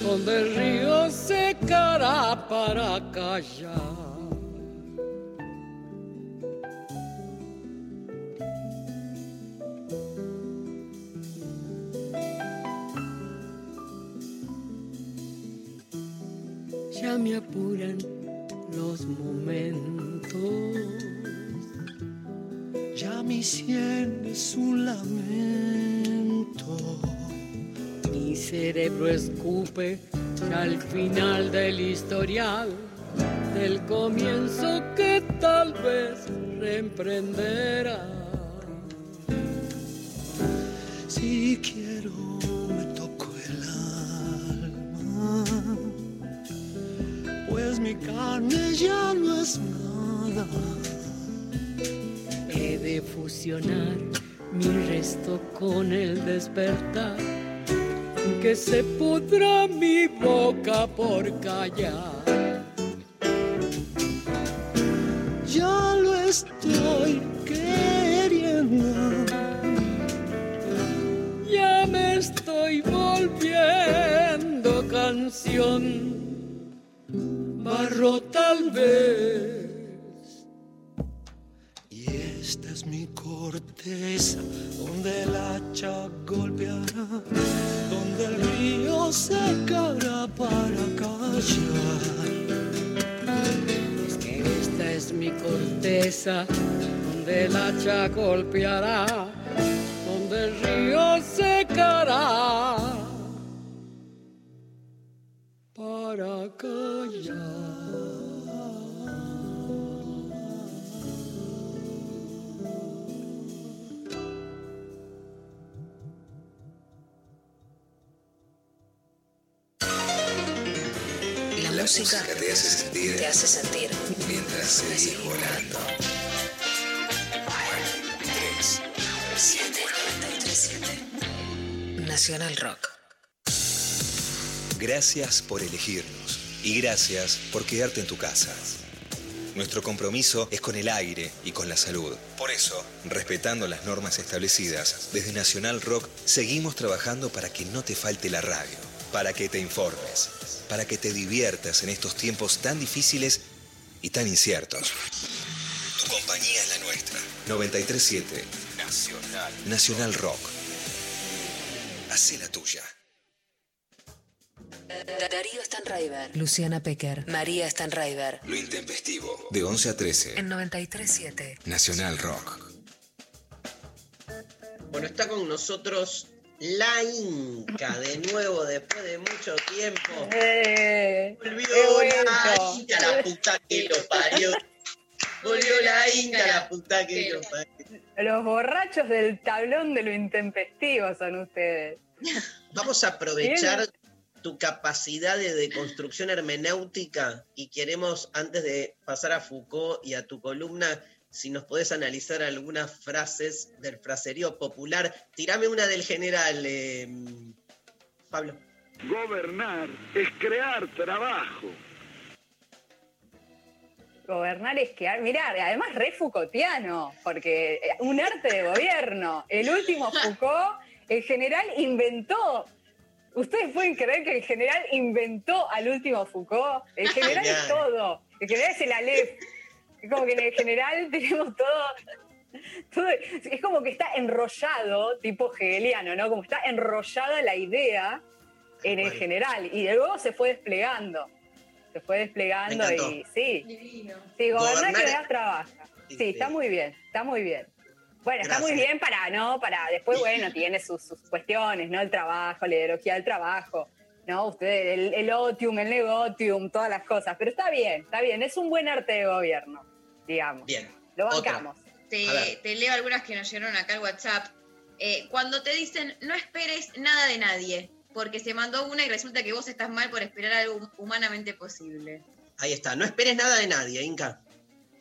donde el río secará para callar. Ya me apuran los momentos. Ya mi sien es un lamento. Mi cerebro escupe al final del historial, del comienzo que tal vez reemprenderá. Si quiero, mi carne ya no es nada. He de fusionar mi resto con el despertar, que se pudra mi boca por callar. Ya lo estoy queriendo. Ya me estoy volviendo canción, barro tal vez. Y esta es mi corteza, donde el hacha golpeará, donde el río secará para callar. Es que esta es mi corteza, donde el hacha golpeará, donde el río secará para callar. La, música, te hace sentir te hace sentir. mientras seguís volando. 793 937. Nacional Rock. Gracias por elegirnos y gracias por quedarte en tu casa. Nuestro compromiso es con el aire y con la salud. Por eso, respetando las normas establecidas, desde Nacional Rock seguimos trabajando para que no te falte la radio, para que te informes, para que te diviertas en estos tiempos tan difíciles y tan inciertos. Tu compañía es la nuestra. 937 Nacional. Nacional Rock. Hacé la tuya. Darío Stanraiver. Luciana Pecker. María Stanraiver. Lo intempestivo. De 11 a 13. En 937. Nacional Rock. Bueno, está con nosotros la Inca, de nuevo, después de mucho tiempo. Eh, Volvió la. Inca, la puta que lo parió. Volvió la Inca, la puta que lo parió. Los borrachos del tablón de lo intempestivo son ustedes. Vamos a aprovechar tu capacidad de deconstrucción hermenéutica y queremos, antes de pasar a Foucault y a tu columna, si nos podés analizar algunas frases del fraserío popular. Tirame una del general, eh, Pablo. Gobernar es crear trabajo. Gobernar es que, mirá, además re Foucaultiano, porque eh, un arte de gobierno. El último Foucault, el general inventó. ¿Ustedes pueden creer que el general inventó al último Foucault? El general es todo. El general es el Aleph. Es como que en el general tenemos todo, todo- Es como que está enrollado, tipo hegeliano, ¿no? Como está enrollada la idea en el general. Y de luego se fue desplegando. Se fue desplegando y sí. Divino. Sí, gobernar Gobernar das trabaja. Sí, está muy bien, está muy bien. Bueno, está muy bien para, ¿no? Para después, bueno, tiene sus, sus cuestiones, ¿no? El trabajo, la ideología del trabajo, ¿no? Usted, el, el otium, el negotium, todas las cosas. Pero está bien, está bien. Es un buen arte de gobierno, digamos. Bien. Lo bancamos. Te, te leo algunas que nos llegaron acá al WhatsApp. Eh, cuando te dicen, no esperes nada de nadie, porque se mandó una y resulta que vos estás mal por esperar algo humanamente posible. Ahí está. No esperes nada de nadie, Inca.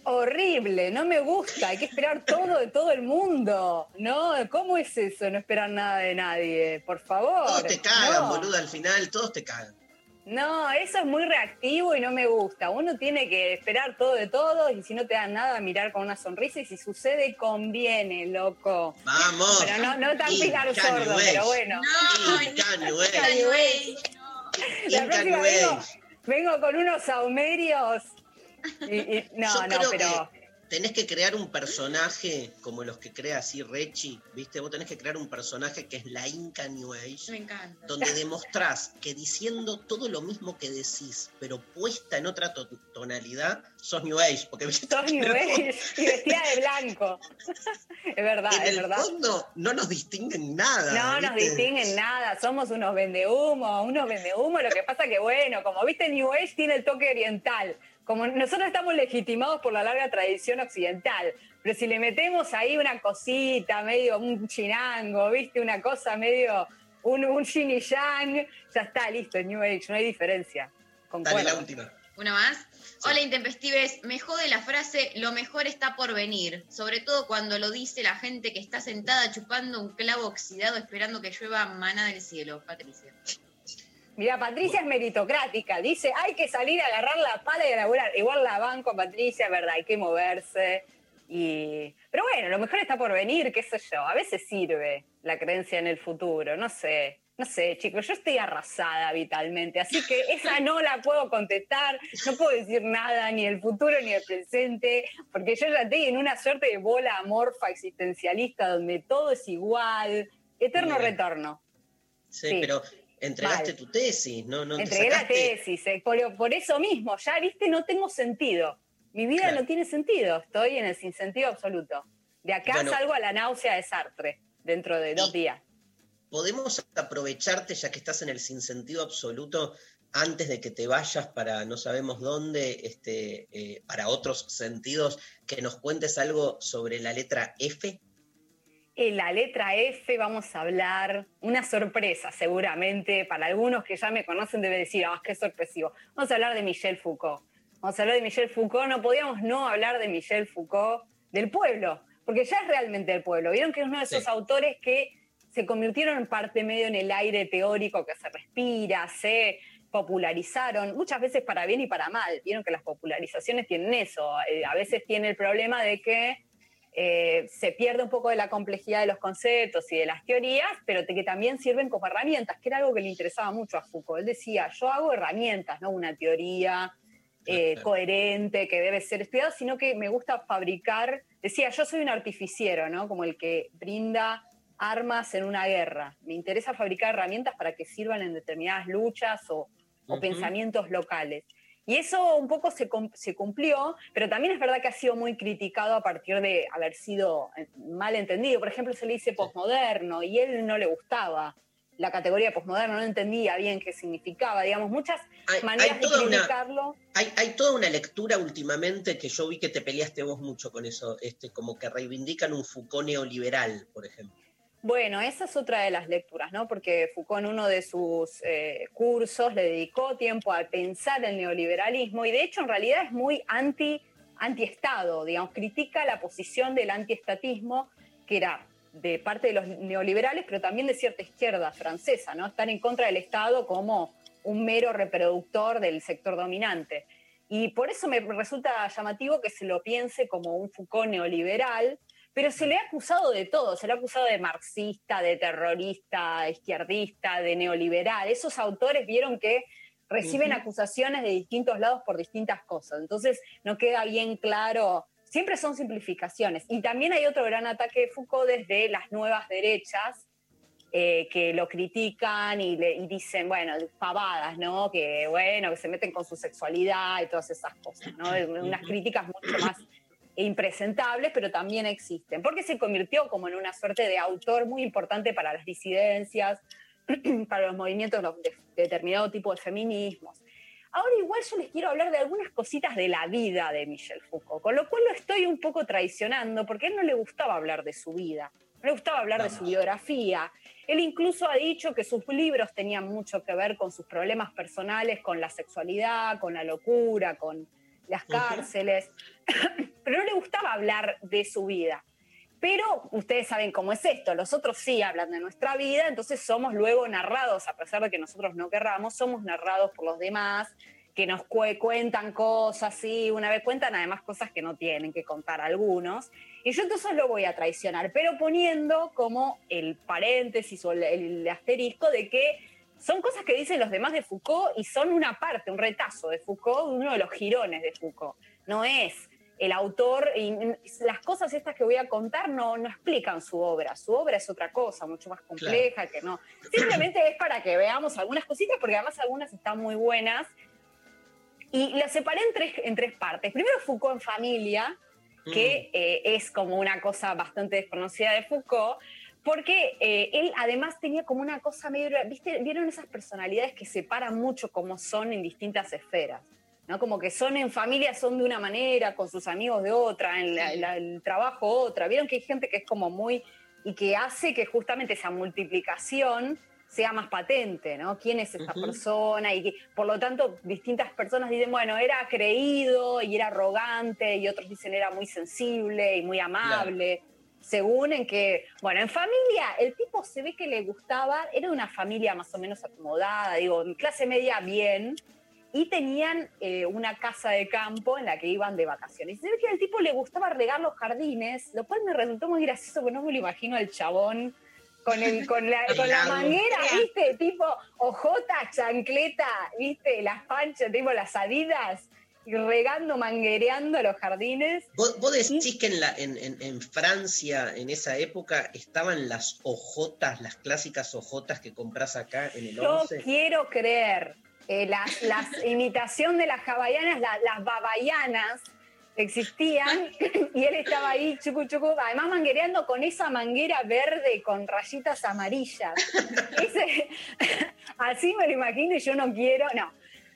Horrible, no me gusta. Hay que esperar todo de todo el mundo, ¿no? ¿Cómo es eso, no esperar nada de nadie? Por favor. Todos te cagan, no. boludo, al final, todos te cagan. No, eso es muy reactivo y no me gusta. Uno tiene que esperar todo de todos y si no te dan nada, mirar con una sonrisa y si sucede, conviene, loco. Vamos. Pero no, no tan pilar sordo, pero bueno. New Age. La próxima vengo, vengo con unos saumerios. Y, y- no, Yo no, creo pero. que tenés que crear un personaje como los que crea así Rechi, ¿viste? Vos tenés que crear un personaje que es la Inca New Age, Me encanta. donde demostrás que diciendo todo lo mismo que decís, pero puesta en otra to- tonalidad, sos New Age. Porque. Sos New Age y vestida de blanco. Es verdad, en es el verdad. fondo no nos distinguen nada. No nos distinguen nada, somos unos vendehumos, unos vendehumos, lo que pasa que bueno, como viste New Age tiene el toque oriental, como nosotros estamos legitimados por la larga tradición occidental, pero si le metemos ahí una cosita, medio un chinango, viste, una cosa medio, un, un yin y yang, ya está, listo, New Age, no hay diferencia. Dale, Concuerdo. la última. Una más. Hola, Intempestives. Me jode la frase, lo mejor está por venir. Sobre todo cuando lo dice la gente que está sentada chupando un clavo oxidado esperando que llueva maná del cielo. Patricia. Mira, Patricia es meritocrática, dice, hay que salir a agarrar la pala y a laburar. Igual la banco, Patricia, verdad, hay que moverse. Y... Pero bueno, lo mejor está por venir, qué sé yo. A veces sirve la creencia en el futuro, no sé. No sé, chicos, yo estoy arrasada vitalmente, así que esa no la puedo contestar, no puedo decir nada, ni el futuro ni el presente, porque yo ya estoy en una suerte de bola amorfa existencialista donde todo es igual, eterno Bien. retorno. Sí, Sí. pero entregaste tu tesis, ¿no? no te Entregué la tesis, eh, por, por eso mismo, ya viste, no tengo sentido. Mi vida Claro. no tiene sentido, estoy en el sinsentido absoluto. De acá Bueno. salgo a la náusea de Sartre, dentro de dos días. podemos aprovecharte, ya que estás en el sinsentido absoluto, antes de que te vayas para no sabemos dónde, este, eh, para otros sentidos, que nos cuentes algo sobre la letra F. En la letra F vamos a hablar, una sorpresa seguramente, para algunos que ya me conocen debe decir, ah, qué sorpresivo. Vamos a hablar de Michel Foucault. Vamos a hablar de Michel Foucault, no podíamos no hablar de Michel Foucault, del pueblo, porque ya es realmente el pueblo. Vieron que es uno de esos Sí. autores que se convirtieron en parte medio en el aire teórico que se respira, se popularizaron, muchas veces para bien y para mal. Vieron que las popularizaciones tienen eso. eh, a veces tiene el problema de que eh, se pierde un poco de la complejidad de los conceptos y de las teorías, pero que también sirven como herramientas, que era algo que le interesaba mucho a Foucault. Él decía, yo hago herramientas, no una teoría eh, coherente que debe ser estudiada, sino que me gusta fabricar, decía, yo soy un artificiero, ¿no? Como el que brinda armas en una guerra. Me interesa fabricar herramientas para que sirvan en determinadas luchas o, pensamientos locales. Y eso un poco se, se cumplió, pero también es verdad que ha sido muy criticado a partir de haber sido eh, mal entendido. Por ejemplo, se le dice posmoderno y él no le gustaba la categoría de posmoderno, no entendía bien qué significaba. Digamos, muchas maneras de una- criticarlo. Hay, hay toda una lectura últimamente que yo vi que te peleaste vos mucho con eso, este, como que reivindican un Foucault neoliberal, por ejemplo. Bueno, esa es otra de las lecturas, ¿no? Porque Foucault en uno de sus eh, cursos le dedicó tiempo a pensar el neoliberalismo y de hecho en realidad es muy anti, anti-Estado, digamos, critica la posición del antiestatismo que era de parte de los neoliberales, pero también de cierta izquierda francesa, ¿no? Estar en contra del Estado como un mero reproductor del sector dominante. Y por eso me resulta llamativo que se lo piense como un Foucault neoliberal, pero se le ha acusado de todo, se le ha acusado de marxista, de terrorista, izquierdista, de neoliberal. Esos autores vieron que reciben acusaciones de distintos lados por distintas cosas. Entonces no queda bien claro, siempre son simplificaciones. Y también hay otro gran ataque de Foucault desde las nuevas derechas, eh, que lo critican y, le, y dicen, bueno, pavadas, ¿no? Que bueno, que se meten con su sexualidad y todas esas cosas, ¿no? Unas críticas mucho más impresentables, pero también existen, porque se convirtió como en una suerte de autor muy importante para las disidencias, para los movimientos de determinado tipo de feminismos. Ahora igual yo les quiero hablar de algunas cositas de la vida de Michel Foucault, con lo cual lo estoy un poco traicionando, porque a él no le gustaba hablar de su vida, no le gustaba hablar de su biografía. Él incluso ha dicho que sus libros tenían mucho que ver con sus problemas personales, con la sexualidad, con la locura, con las cárceles, pero no le gustaba hablar de su vida. Pero ustedes saben cómo es esto, los otros sí hablan de nuestra vida, entonces somos luego narrados, a pesar de que nosotros no querramos, somos narrados por los demás, que nos cue- cuentan cosas, sí, una vez cuentan además cosas que no tienen que contar algunos. Y yo entonces lo voy a traicionar, pero poniendo como el paréntesis o el, asterisco de que son cosas que dicen los demás de Foucault y son una parte, un retazo de Foucault, uno de los jirones de Foucault. No es el autor, y las cosas estas que voy a contar no, no explican su obra. Su obra es otra cosa, mucho más compleja que no. Simplemente es para que veamos algunas cositas, porque además algunas están muy buenas. Y las separé en tres, en tres partes. Primero Foucault en familia, que eh, es como una cosa bastante desconocida de Foucault, porque eh, él además tenía como una cosa medio, ¿viste? ¿Vieron esas personalidades que separan mucho cómo son en distintas esferas? ¿No? Como que son en familia, son de una manera, con sus amigos de otra, en la- la- el trabajo otra. Vieron que hay gente que es como muy, y que hace que justamente esa multiplicación sea más patente, ¿no? ¿Quién es esta Ujú. persona? Y que, por lo tanto, distintas personas dicen, bueno, era creído y era arrogante, y otros dicen era muy sensible y muy amable. Según en que, bueno, en familia, el tipo se ve que le gustaba, era una familia más o menos acomodada, digo, en clase media bien, y tenían eh, una casa de campo en la que iban de vacaciones. Y se ve que al tipo le gustaba regar los jardines, lo cual me resultó muy gracioso, porque no me lo imagino al chabón con, el, con, la, con la Helado. manguera, ¿viste? Tipo ojota, chancleta, ¿viste? Las panchas, tipo las adidas, y regando, manguereando los jardines. ¿Vos, vos decís que en, la, en, en- en Francia, en esa época, estaban las ojotas, las clásicas ojotas que compras acá en el Yo 11? quiero creer. Eh, las, las imitación de las hawaianas, la- las babayanas existían y él estaba ahí chucu chucu, además manguereando con esa manguera verde con rayitas amarillas. Ese- así me lo imagino y yo no quiero, no.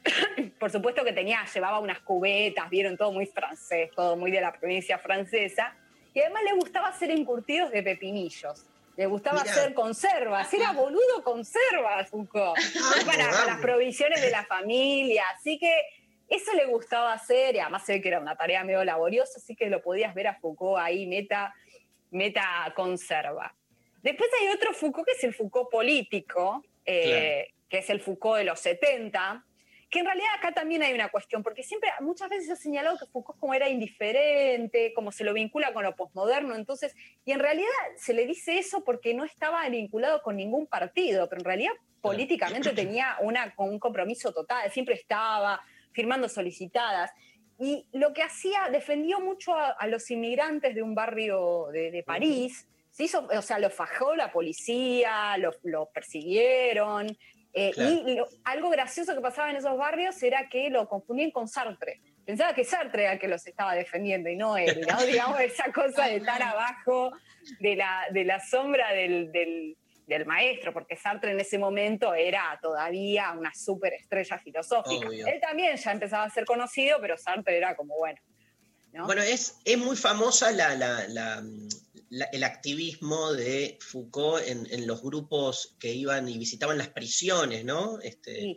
Por supuesto que tenía, llevaba unas cubetas, vieron todo muy francés, todo muy de la provincia francesa. Y además le gustaba hacer encurtidos de pepinillos. Le gustaba Mirá. hacer conservas. Era boludo conservas, Foucault. para, para las provisiones de la familia. Así que eso le gustaba hacer. Y además se ve que era una tarea medio laboriosa, así que lo podías ver a Foucault ahí, meta, meta conserva. Después hay otro Foucault que es el Foucault político, eh, que es el Foucault de los 70, que en realidad acá también hay una cuestión, porque siempre, muchas veces se ha señalado que Foucault como era indiferente, como se lo vincula con lo posmoderno, entonces, y en realidad se le dice eso porque no estaba vinculado con ningún partido, pero en realidad políticamente tenía una, un compromiso total, siempre estaba firmando solicitadas. Y lo que hacía, defendió mucho a, a los inmigrantes de un barrio de, de París, se hizo, o sea, lo fajó la policía, lo, lo persiguieron. Eh, Claro. Y lo- algo gracioso que pasaba en esos barrios era que lo confundían con Sartre. Pensaba que Sartre era el que los estaba defendiendo y no él, ¿no? Digamos, esa cosa de estar abajo de la, de la sombra del, del- del maestro, porque Sartre en ese momento era todavía una superestrella filosófica. Obvio. Él también ya empezaba a ser conocido, pero Sartre era como, bueno, ¿no? Bueno, es, es muy famosa la, la- la- la- el activismo de Foucault en, en los grupos que iban y visitaban las prisiones, ¿no? Este, Sí.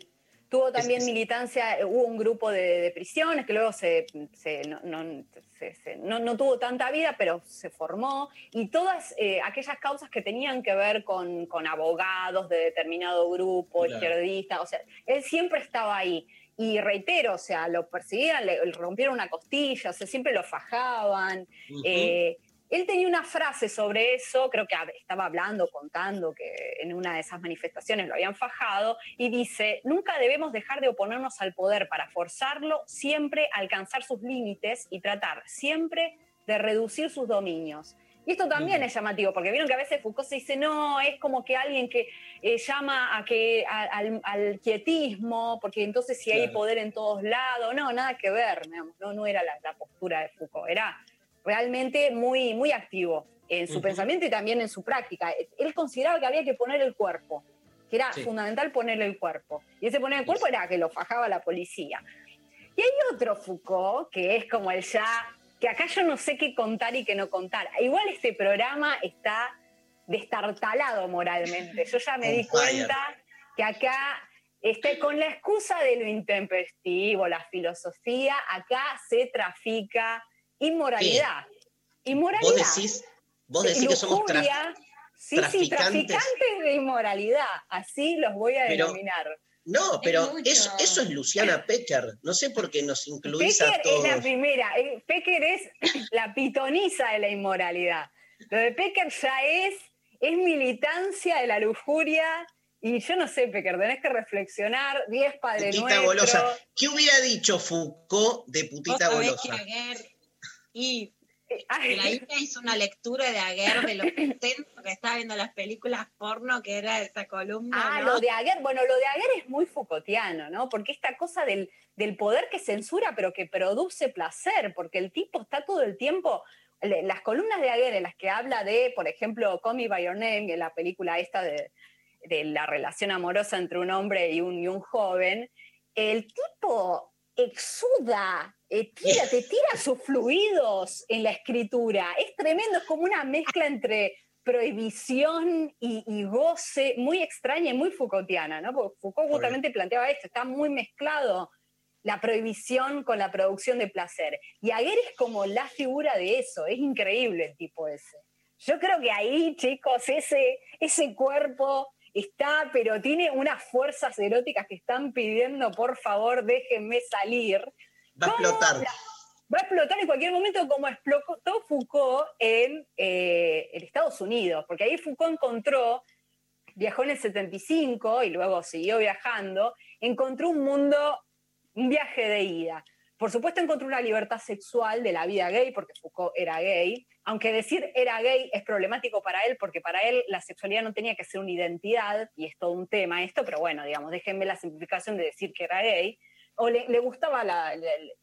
Tuvo también es- militancia, eh, hubo un grupo de, de prisiones que luego se, se- no, no- se- se- no- no tuvo tanta vida, pero se formó, y todas eh, aquellas causas que tenían que ver con, con abogados de determinado grupo, Claro. izquierdista, o sea, él siempre estaba ahí. Y reitero, o sea, lo perseguían, le, rompieron una costilla, o sea, siempre lo fajaban. Eh, él tenía una frase sobre eso, creo que estaba hablando, contando que en una de esas manifestaciones lo habían fajado, y dice, nunca debemos dejar de oponernos al poder para forzarlo, siempre a alcanzar sus límites y tratar siempre de reducir sus dominios. Y esto también es llamativo, porque vieron que a veces Foucault se dice, no, es como que alguien que eh, llama a que, a- al, al quietismo, porque entonces si hay Claro. poder en todos lados, no, nada que ver, digamos, no, no era la, la postura de Foucault, era realmente muy, muy activo en su pensamiento y también en su práctica. Él consideraba que había que poner el cuerpo, que era Sí. fundamental ponerle el cuerpo. Y ese poner el cuerpo era que lo fajaba la policía. Y hay otro Foucault, que es como el ya, que acá yo no sé qué contar y qué no contar. Igual este programa está destartalado moralmente. Yo ya me di cuenta que acá, este, con la excusa de lo intempestivo, la filosofía, acá se trafica inmoralidad. Inmoralidad. vos decís, vos decís que somos tra- Lujuria. Sí, sí, traficantes. traficantes de inmoralidad. Así los voy a Pero- denominar. No, pero eso, eso es Luciana Pecker. No sé por qué nos incluís a Pecker es todos. la primera. eh, Pecker es la pitoniza de la inmoralidad. Lo de Pecker ya es, es militancia de la lujuria. Y yo no sé, Pecker, tenés que reflexionar. 10 Padre Putita Nuestro. golosa. ¿Qué hubiera dicho Foucault de putita Vos sabés golosa? que y Ay. la hija hizo una lectura de Aguer de 70 que estaba viendo las películas porno, que era esa columna. Ah, ¿no? lo de Aguer, bueno, lo de Aguer es muy Foucaultiano, ¿no? Porque esta cosa del, del poder que censura pero que produce placer, porque el tipo está todo el tiempo, le- las columnas de Aguer en las que habla de, por ejemplo, Call Me By Your Name, en la película esta de, de la relación amorosa entre un hombre y un, y un joven, el tipo exuda, eh, tira, te tira sus fluidos en la escritura. Es tremendo, es como una mezcla entre prohibición y, y goce, muy extraña y muy Foucaultiana, ¿no? Porque Foucault justamente planteaba esto, está muy mezclado la prohibición con la producción de placer. Y Aguer es como la figura de eso, es increíble el tipo ese. Yo creo que ahí, chicos, ese, ese cuerpo está, pero tiene unas fuerzas eróticas que están pidiendo, por favor, déjenme salir. Va a explotar. Va a explotar en cualquier momento como explotó Foucault en, eh, en Estados Unidos, porque ahí Foucault encontró, viajó en el 75 y luego siguió viajando, encontró un mundo, un viaje de ida. Por supuesto encontró una libertad sexual de la vida gay, porque Foucault era gay, aunque decir era gay es problemático para él, porque para él la sexualidad no tenía que ser una identidad, y es todo un tema esto, pero bueno, digamos, déjenme la simplificación de decir que era gay, o le, gustaba, la,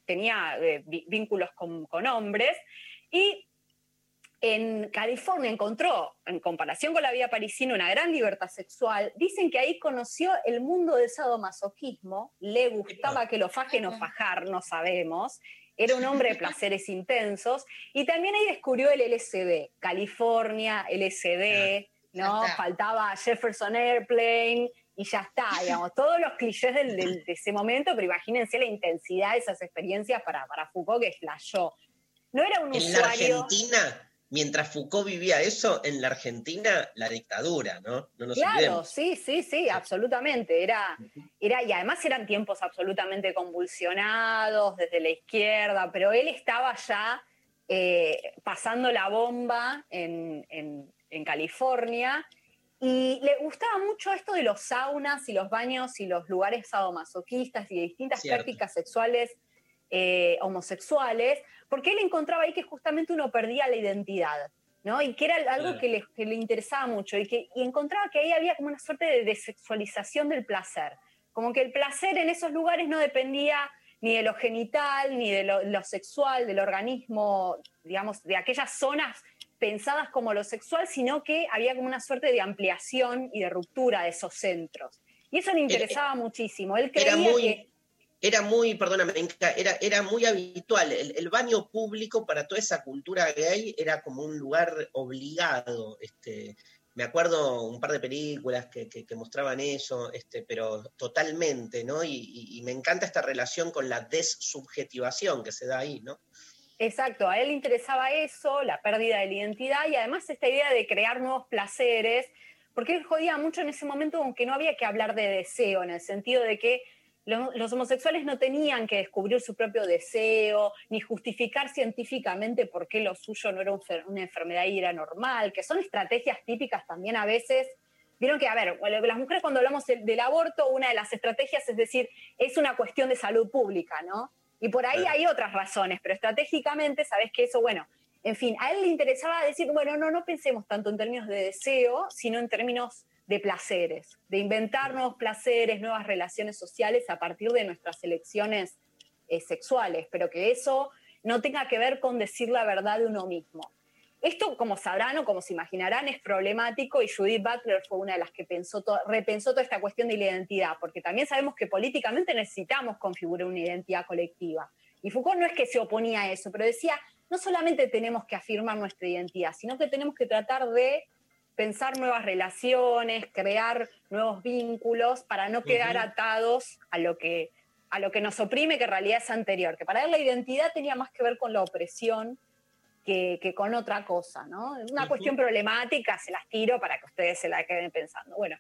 tenía eh, vínculos con, con hombres, y en California encontró, en comparación con la vida parisina, una gran libertad sexual. Dicen que ahí conoció el mundo del sadomasoquismo, le gustaba que lo fajen o fajar, no sabemos. Era un hombre de placeres intensos. Y también ahí descubrió el LSD, California, LSD, ¿no? Faltaba Jefferson Airplane y ya está, digamos, todos los clichés del- del- de ese momento, pero imagínense la intensidad de esas experiencias para, para Foucault que flashó. No era un En usuario. Argentina, mientras Foucault vivía eso, en la Argentina, la dictadura, ¿no? No nos Claro, olvidemos. sí, sí, sí, absolutamente. Era, era, y además eran tiempos absolutamente convulsionados desde la izquierda, pero él estaba ya eh, pasando la bomba en, en- en California y le gustaba mucho esto de los saunas y los baños y los lugares sadomasoquistas y de distintas Cierto. prácticas sexuales eh, homosexuales, porque él encontraba ahí que justamente uno perdía la identidad. ¿no? Y que era algo Claro. que le, que le interesaba mucho y que y encontraba que ahí había como una suerte de desexualización del placer. Como que el placer en esos lugares no dependía ni de lo genital, ni de lo, lo sexual, del organismo, digamos, de aquellas zonas pensadas como lo sexual, sino que había como una suerte de ampliación y de ruptura de esos centros. Y eso le interesaba muchísimo. Él creía muy, que era muy, perdóname, era, era muy habitual. El, el baño público para toda esa cultura gay era como un lugar obligado. Este, me acuerdo un par de películas que, que- mostraban eso, este, pero totalmente, ¿no? Y, me encanta esta relación con la dessubjetivación que se da ahí, ¿no? Exacto, a él le interesaba eso, la pérdida de la identidad y además esta idea de crear nuevos placeres, porque él jodía mucho en ese momento con que no había que hablar de deseo, en el sentido de que los homosexuales no tenían que descubrir su propio deseo, ni justificar científicamente por qué lo suyo no era una enfermedad y era normal, que son estrategias típicas también a veces. Vieron que, a ver, las mujeres cuando hablamos del, aborto, una de las estrategias es decir, es una cuestión de salud pública, ¿no? Y por ahí hay otras razones, pero estratégicamente sabes que eso, bueno, en fin, a él le interesaba decir, bueno, no, no pensemos tanto en términos de deseo, sino en términos de placeres, de inventar nuevos placeres, nuevas relaciones sociales a partir de nuestras elecciones eh, sexuales, pero que eso no tenga que ver con decir la verdad de uno mismo. Esto, como sabrán o como se imaginarán, es problemático y Judith Butler fue una de las que pensó repensó toda esta cuestión de la identidad, porque también sabemos que políticamente necesitamos configurar una identidad colectiva. Y Foucault no es que se oponía a eso, pero decía, no solamente tenemos que afirmar nuestra identidad, sino que tenemos que tratar de pensar nuevas relaciones, crear nuevos vínculos para no quedar atados a lo que a lo que nos oprime, que en realidad es anterior, que para él la identidad tenía más que ver con la opresión que, que con otra cosa, ¿no? Una Ujú. cuestión problemática, se las tiro para que ustedes se la queden pensando. Bueno,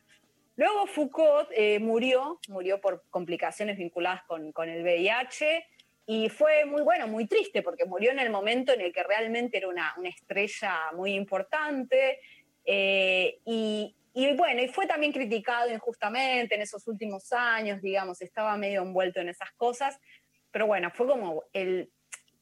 luego Foucault eh, murió, murió por complicaciones vinculadas con, con el VIH y fue muy bueno, muy triste, porque murió en el momento en el que realmente era una, una estrella muy importante. Eh, y, y bueno, y fue también criticado injustamente en esos últimos años, digamos, estaba medio envuelto en esas cosas, pero bueno, fue como el,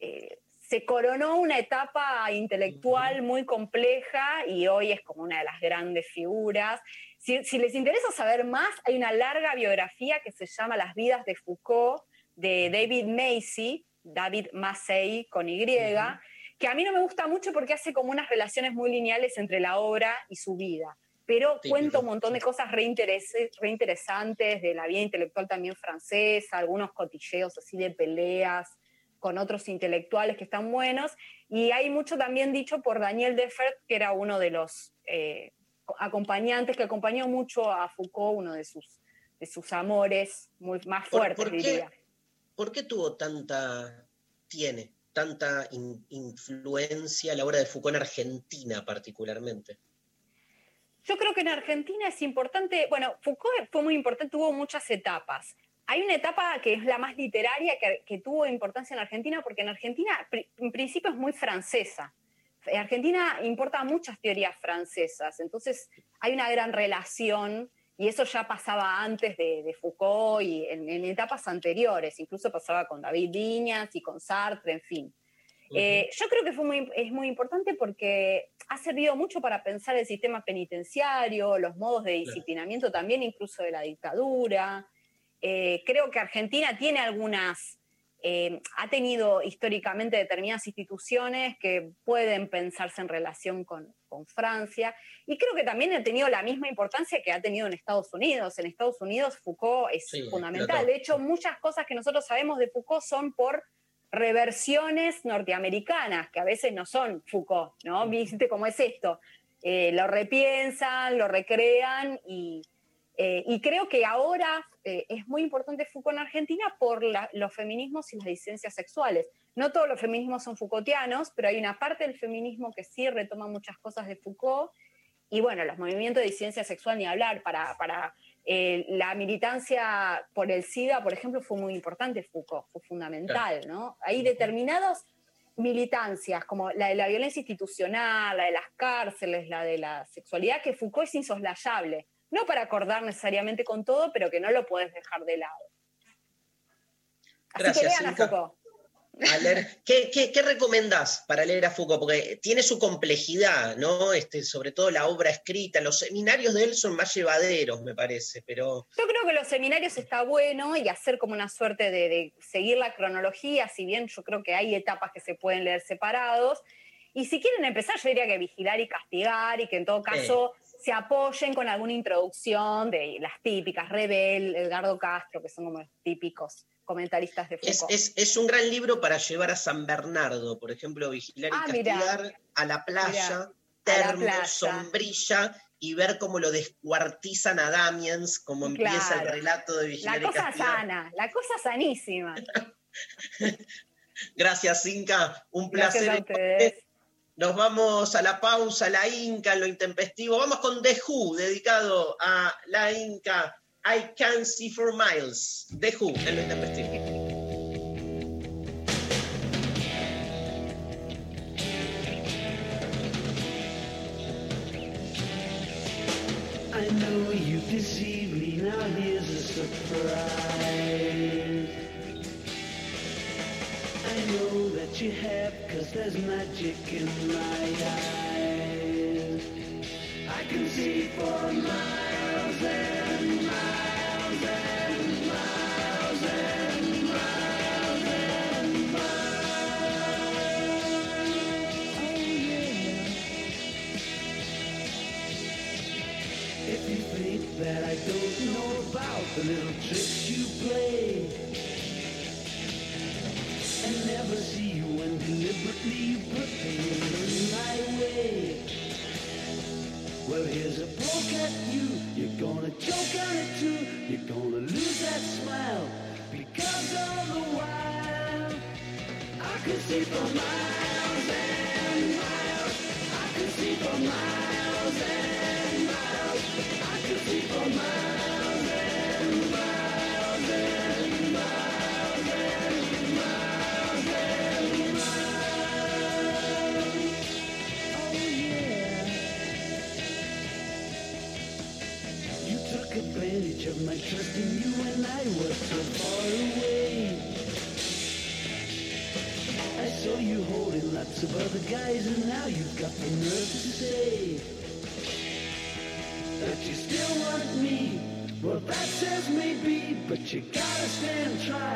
eh, se coronó una etapa intelectual muy compleja y hoy es como una de las grandes figuras. Si, si les interesa saber más, hay una larga biografía que se llama Las vidas de Foucault, de David Macy, David Massey con Y, que a mí no me gusta mucho porque hace como unas relaciones muy lineales entre la obra y su vida. Pero Típico, cuenta un montón de cosas reinteresantes de la vida intelectual también francesa, algunos cotilleos así de peleas con otros intelectuales que están buenos. Y hay mucho también dicho por Daniel Defert, que era uno de los eh, acompañantes, que acompañó mucho a Foucault, uno de sus, de sus amores muy, más ¿Por- fuertes, por qué? diría. ¿Por qué tuvo tanta, tiene tanta in- influencia la obra de Foucault en Argentina particularmente? Yo creo que en Argentina es importante, bueno, Foucault fue muy importante, tuvo muchas etapas. Hay una etapa que es la más literaria que, tuvo importancia en Argentina, porque en Argentina en principio es muy francesa. En Argentina importa muchas teorías francesas, entonces hay una gran relación y eso ya pasaba antes de, de Foucault y en, en etapas anteriores, incluso pasaba con David Viñas y con Sartre, en fin. Eh, yo creo que fue muy, es muy importante porque ha servido mucho para pensar el sistema penitenciario, los modos de disciplinamiento también, incluso de la dictadura. Eh, creo que Argentina tiene algunas, eh, ha tenido históricamente determinadas instituciones que pueden pensarse en relación con, con Francia y creo que también ha tenido la misma importancia que ha tenido en Estados Unidos. En Estados Unidos Foucault es Sí, fundamental. De hecho, muchas cosas que nosotros sabemos de Foucault son por reversiones norteamericanas, que a veces no son Foucault, ¿no? ¿Viste cómo es esto? Eh, lo repiensan, lo recrean y, eh, y creo que ahora eh, es muy importante Foucault en Argentina por la- los feminismos y las disidencias sexuales. no todos los feminismos son Foucaultianos, pero hay una parte del feminismo que sí retoma muchas cosas de Foucault. Y bueno, los movimientos de disidencia sexual ni hablar. Para, para eh, la militancia por el SIDA, por ejemplo, fue muy importante Foucault, fue fundamental, ¿no? Hay determinadas militancias, como la de la violencia institucional, la de las cárceles, la de la sexualidad, que Foucault es insoslayable. No para acordar necesariamente con todo, pero que no lo puedes dejar de lado. Así Gracias, que lean a. Foucault. A leer- ¿Qué, qué, qué recomendás para leer a Foucault? Porque tiene su complejidad, ¿no? Este, sobre todo la obra escrita. Los seminarios de él son más llevaderos, me parece, pero Yo creo que los seminarios está bueno y hacer como una suerte de, de seguir la cronología, si bien yo creo que hay etapas que se pueden leer separados. Y si quieren empezar, yo diría que vigilar y castigar y que en todo caso se apoyen con alguna introducción de las típicas, Rebel, Edgardo Castro, que son como los típicos comentaristas de Foucault. es- es un gran libro para llevar a San Bernardo, por ejemplo, vigilar y Ah, mirá. castigar a la playa, la termo, sombrilla, y ver cómo lo descuartizan a Damiens, cómo empieza el relato de La vigilar y cosa castigar. sana, la cosa sanísima. Gracias, Inca. Un Gracias placer. Nos vamos a la pausa, la Inca, lo intempestivo. Vamos con The Who, dedicado a la Inca. I Can See for Miles. The Who, en lo intempestivo. I know you deceived me, now here's a surprise. You have, cause there's magic in my eyes. I can see for miles put things in my way. Well, here's a poke at you. You're gonna choke on it too. You're gonna lose that smile because all the while I could see for miles and miles. I could see for miles you gotta stand trial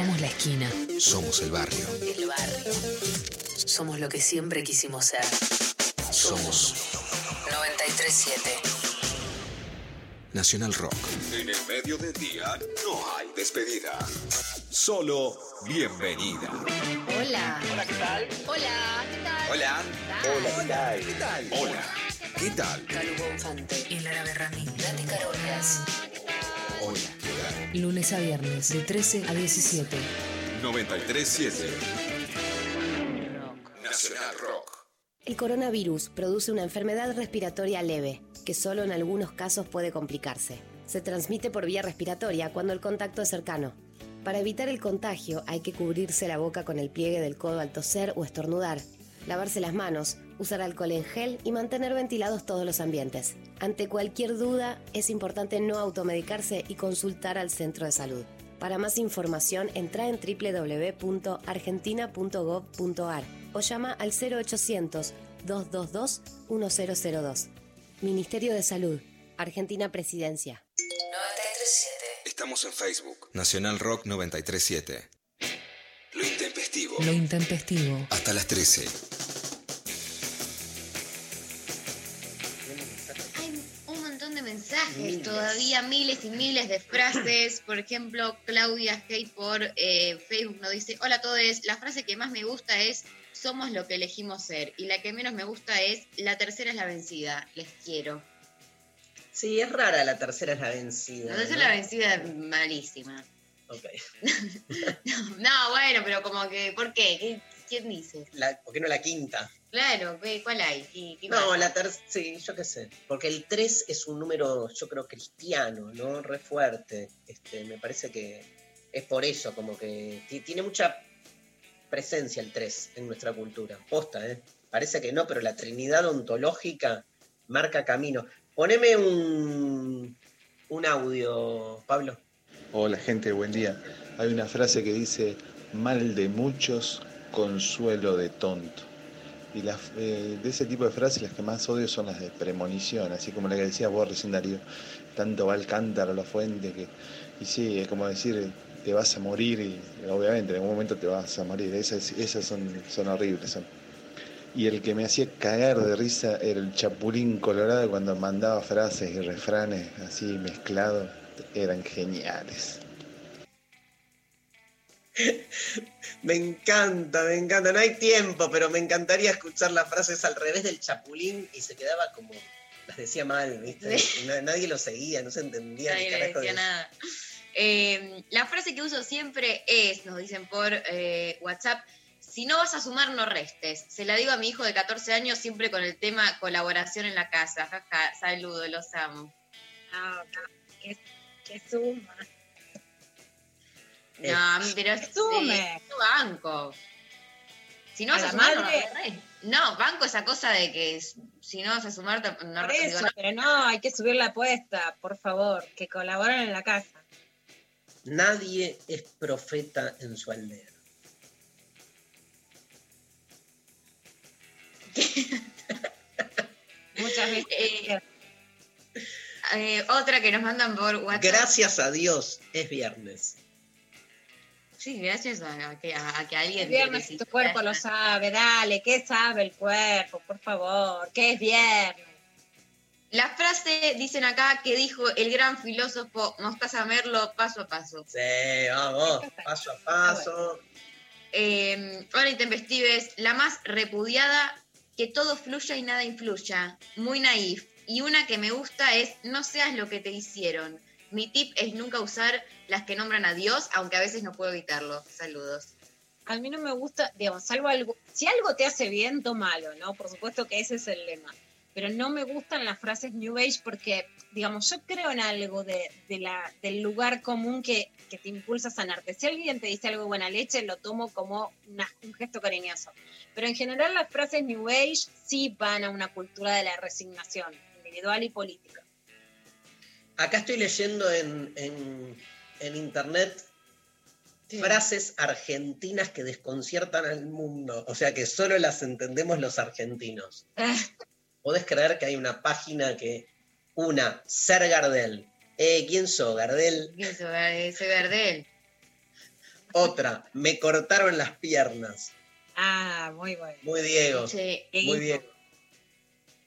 Somos la esquina. Somos el barrio. El barrio. Somos lo que siempre quisimos ser. Somos 937. Nacional Rock. En el medio del día no hay despedida. Solo bienvenida. Hola. Hola, ¿qué tal? Hola. ¿Qué tal? Hola. Hola, ¿qué tal? ¿Qué tal? Hola. ¿Qué tal? Calu Bonfante. El árabe Rami. Lunes a viernes de 13 a 17. 937. Nacional Rock. El coronavirus produce una enfermedad respiratoria leve, que solo en algunos casos puede complicarse. Se transmite por vía respiratoria cuando el contacto es cercano. Para evitar el contagio hay que cubrirse la boca con el pliegue del codo al toser o estornudar, lavarse las manos, usar alcohol en gel y mantener ventilados todos los ambientes. Ante cualquier duda, es importante no automedicarse y consultar al centro de salud. Para más información, entra en www.argentina.gov.ar o llama al 0800-222-1002. Ministerio de Salud, Argentina Presidencia. 937. Estamos en Facebook. Nacional Rock 937. Lo intempestivo. Lo intempestivo. Hasta las 13. Miles y miles de frases. Por ejemplo, Claudia Hate por eh, Facebook nos dice, hola a todos, la frase que más me gusta es, somos lo que elegimos ser. Y la que menos me gusta es, la tercera es la vencida, les quiero. Sí, es rara la tercera es la vencida. La tercera la vencida es malísima. Ok. No, bueno, pero como que, ¿por qué? ¿Qué- ¿Quién dice? La- ¿Por qué no la quinta? Claro, ¿qué- ¿cuál hay? ¿Qué- qué No, la tercera, sí, yo qué sé. Porque el 3 es un número, yo creo, cristiano, ¿no? Re fuerte. Este, me parece que es por eso, como que ti- tiene mucha presencia el 3 en nuestra cultura. Posta, ¿eh? Parece que no, pero la trinidad ontológica marca camino. Poneme un, un audio, Pablo. Hola gente, buen día. Hay una frase que dice, mal de muchos, consuelo de tonto. Y las, eh, de ese tipo de frases las que más odio son las de premonición, así como la que decías vos recién Darío, tanto va el cántaro a la fuente que... Y sí, es como decir, te vas a morir y obviamente en algún momento te vas a morir, esas, esas son, son horribles. Son. Y el que me hacía cagar de risa era el chapulín colorado cuando mandaba frases y refranes así mezclados, eran geniales. Me encanta, me encanta. No hay tiempo, pero me encantaría escuchar las frases al revés del chapulín y se quedaba como. Las decía mal, ¿viste? Nadie lo seguía, no se entendía. Nadie le decía de- nada. Eh, la frase que uso siempre es, nos dicen por eh, WhatsApp, si no vas a sumar, no restes. Se la digo a mi hijo de 14 años siempre con el tema colaboración en la casa. Jaja, saludo, los amo. Ah, que, que suma. No, pero es sume. yo banco. Si no ¿A vas a, la sumar, no, madre? no. No, banco esa cosa de que si no vas a sumar, no Por digo, eso, no. pero no, hay que subir la apuesta, por favor, que colaboren en la casa. Nadie es profeta en su aldea. Muchas veces. Eh, eh, otra que nos mandan por WhatsApp. Gracias a Dios, es viernes. Sí, gracias a, a que, a, a que alguien. El viernes te- tu cuerpo lo sabe, dale, ¿qué sabe el cuerpo? Por favor, ¿qué es viernes? La frase, dicen acá, que dijo el gran filósofo Mostaza Merlo paso a paso. Sí, vamos, paso a paso. Eh, hola, intempestives. La más repudiada, que todo fluya y nada influya. Muy naif. Y una que me gusta es, no seas lo que te hicieron. Mi tip es nunca usar las que nombran a Dios, aunque a veces no puedo evitarlo. Saludos. A mí no me gusta, digamos, salvo algo, si algo te hace bien, tómalo, ¿no? Por supuesto que ese es el lema. Pero no me gustan las frases New Age porque, digamos, yo creo en algo de, de la, del lugar común que, que te impulsa sanarte. Si alguien te dice algo de buena leche, lo tomo como una- un gesto cariñoso. Pero en general las frases New Age sí van a una cultura de la resignación individual y política. Acá estoy leyendo en, en- en internet Frases argentinas que desconciertan al mundo, o sea que solo las entendemos los argentinos. ¿Podés creer que hay una página que, una, ser Gardel? Eh, ¿quién sos, Gardel? ¿Quién sos, Gardel? Soy Gardel. Otra, me cortaron las piernas. Ah, muy bueno. Muy Diego. Sí. Muy Diego.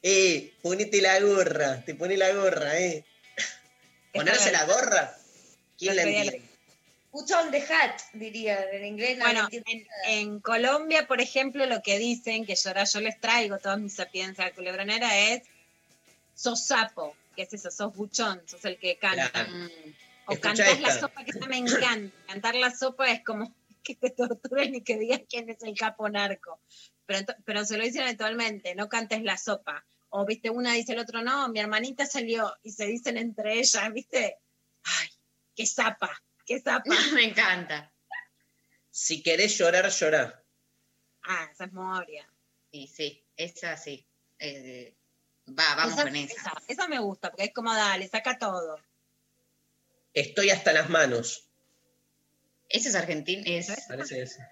Eh, ponete la gorra, te pone la gorra, eh. Ponerse la gorra. ¿Quién la entiende? Put on the hat, diría en inglés. No Bueno, en, Colombia, por ejemplo, lo que dicen, que yo ahora yo les traigo toda mi sapiencia culebronera, es sos sapo, que es eso, sos buchón, sos el que canta. Claro. Mm. O Escuchá cantás la esta. sopa, que esa me encanta. Cantar la sopa es como que te torturen y que digas quién es el capo narco. Pero, pero se lo dicen habitualmente, no cantes la sopa. O, viste, una dice el otro, no, mi hermanita salió, y se dicen entre ellas, viste, ay, qué zapa, qué zapa. Me encanta. Si querés llorar, llorá. Ah, esa es Moria. Sí, sí, esa sí. Eh, va, vamos esa, con esa. esa. esa me gusta, porque es como, dale, saca todo. Estoy hasta las manos. ¿Ese es argentino? ¿Es? Parece ese.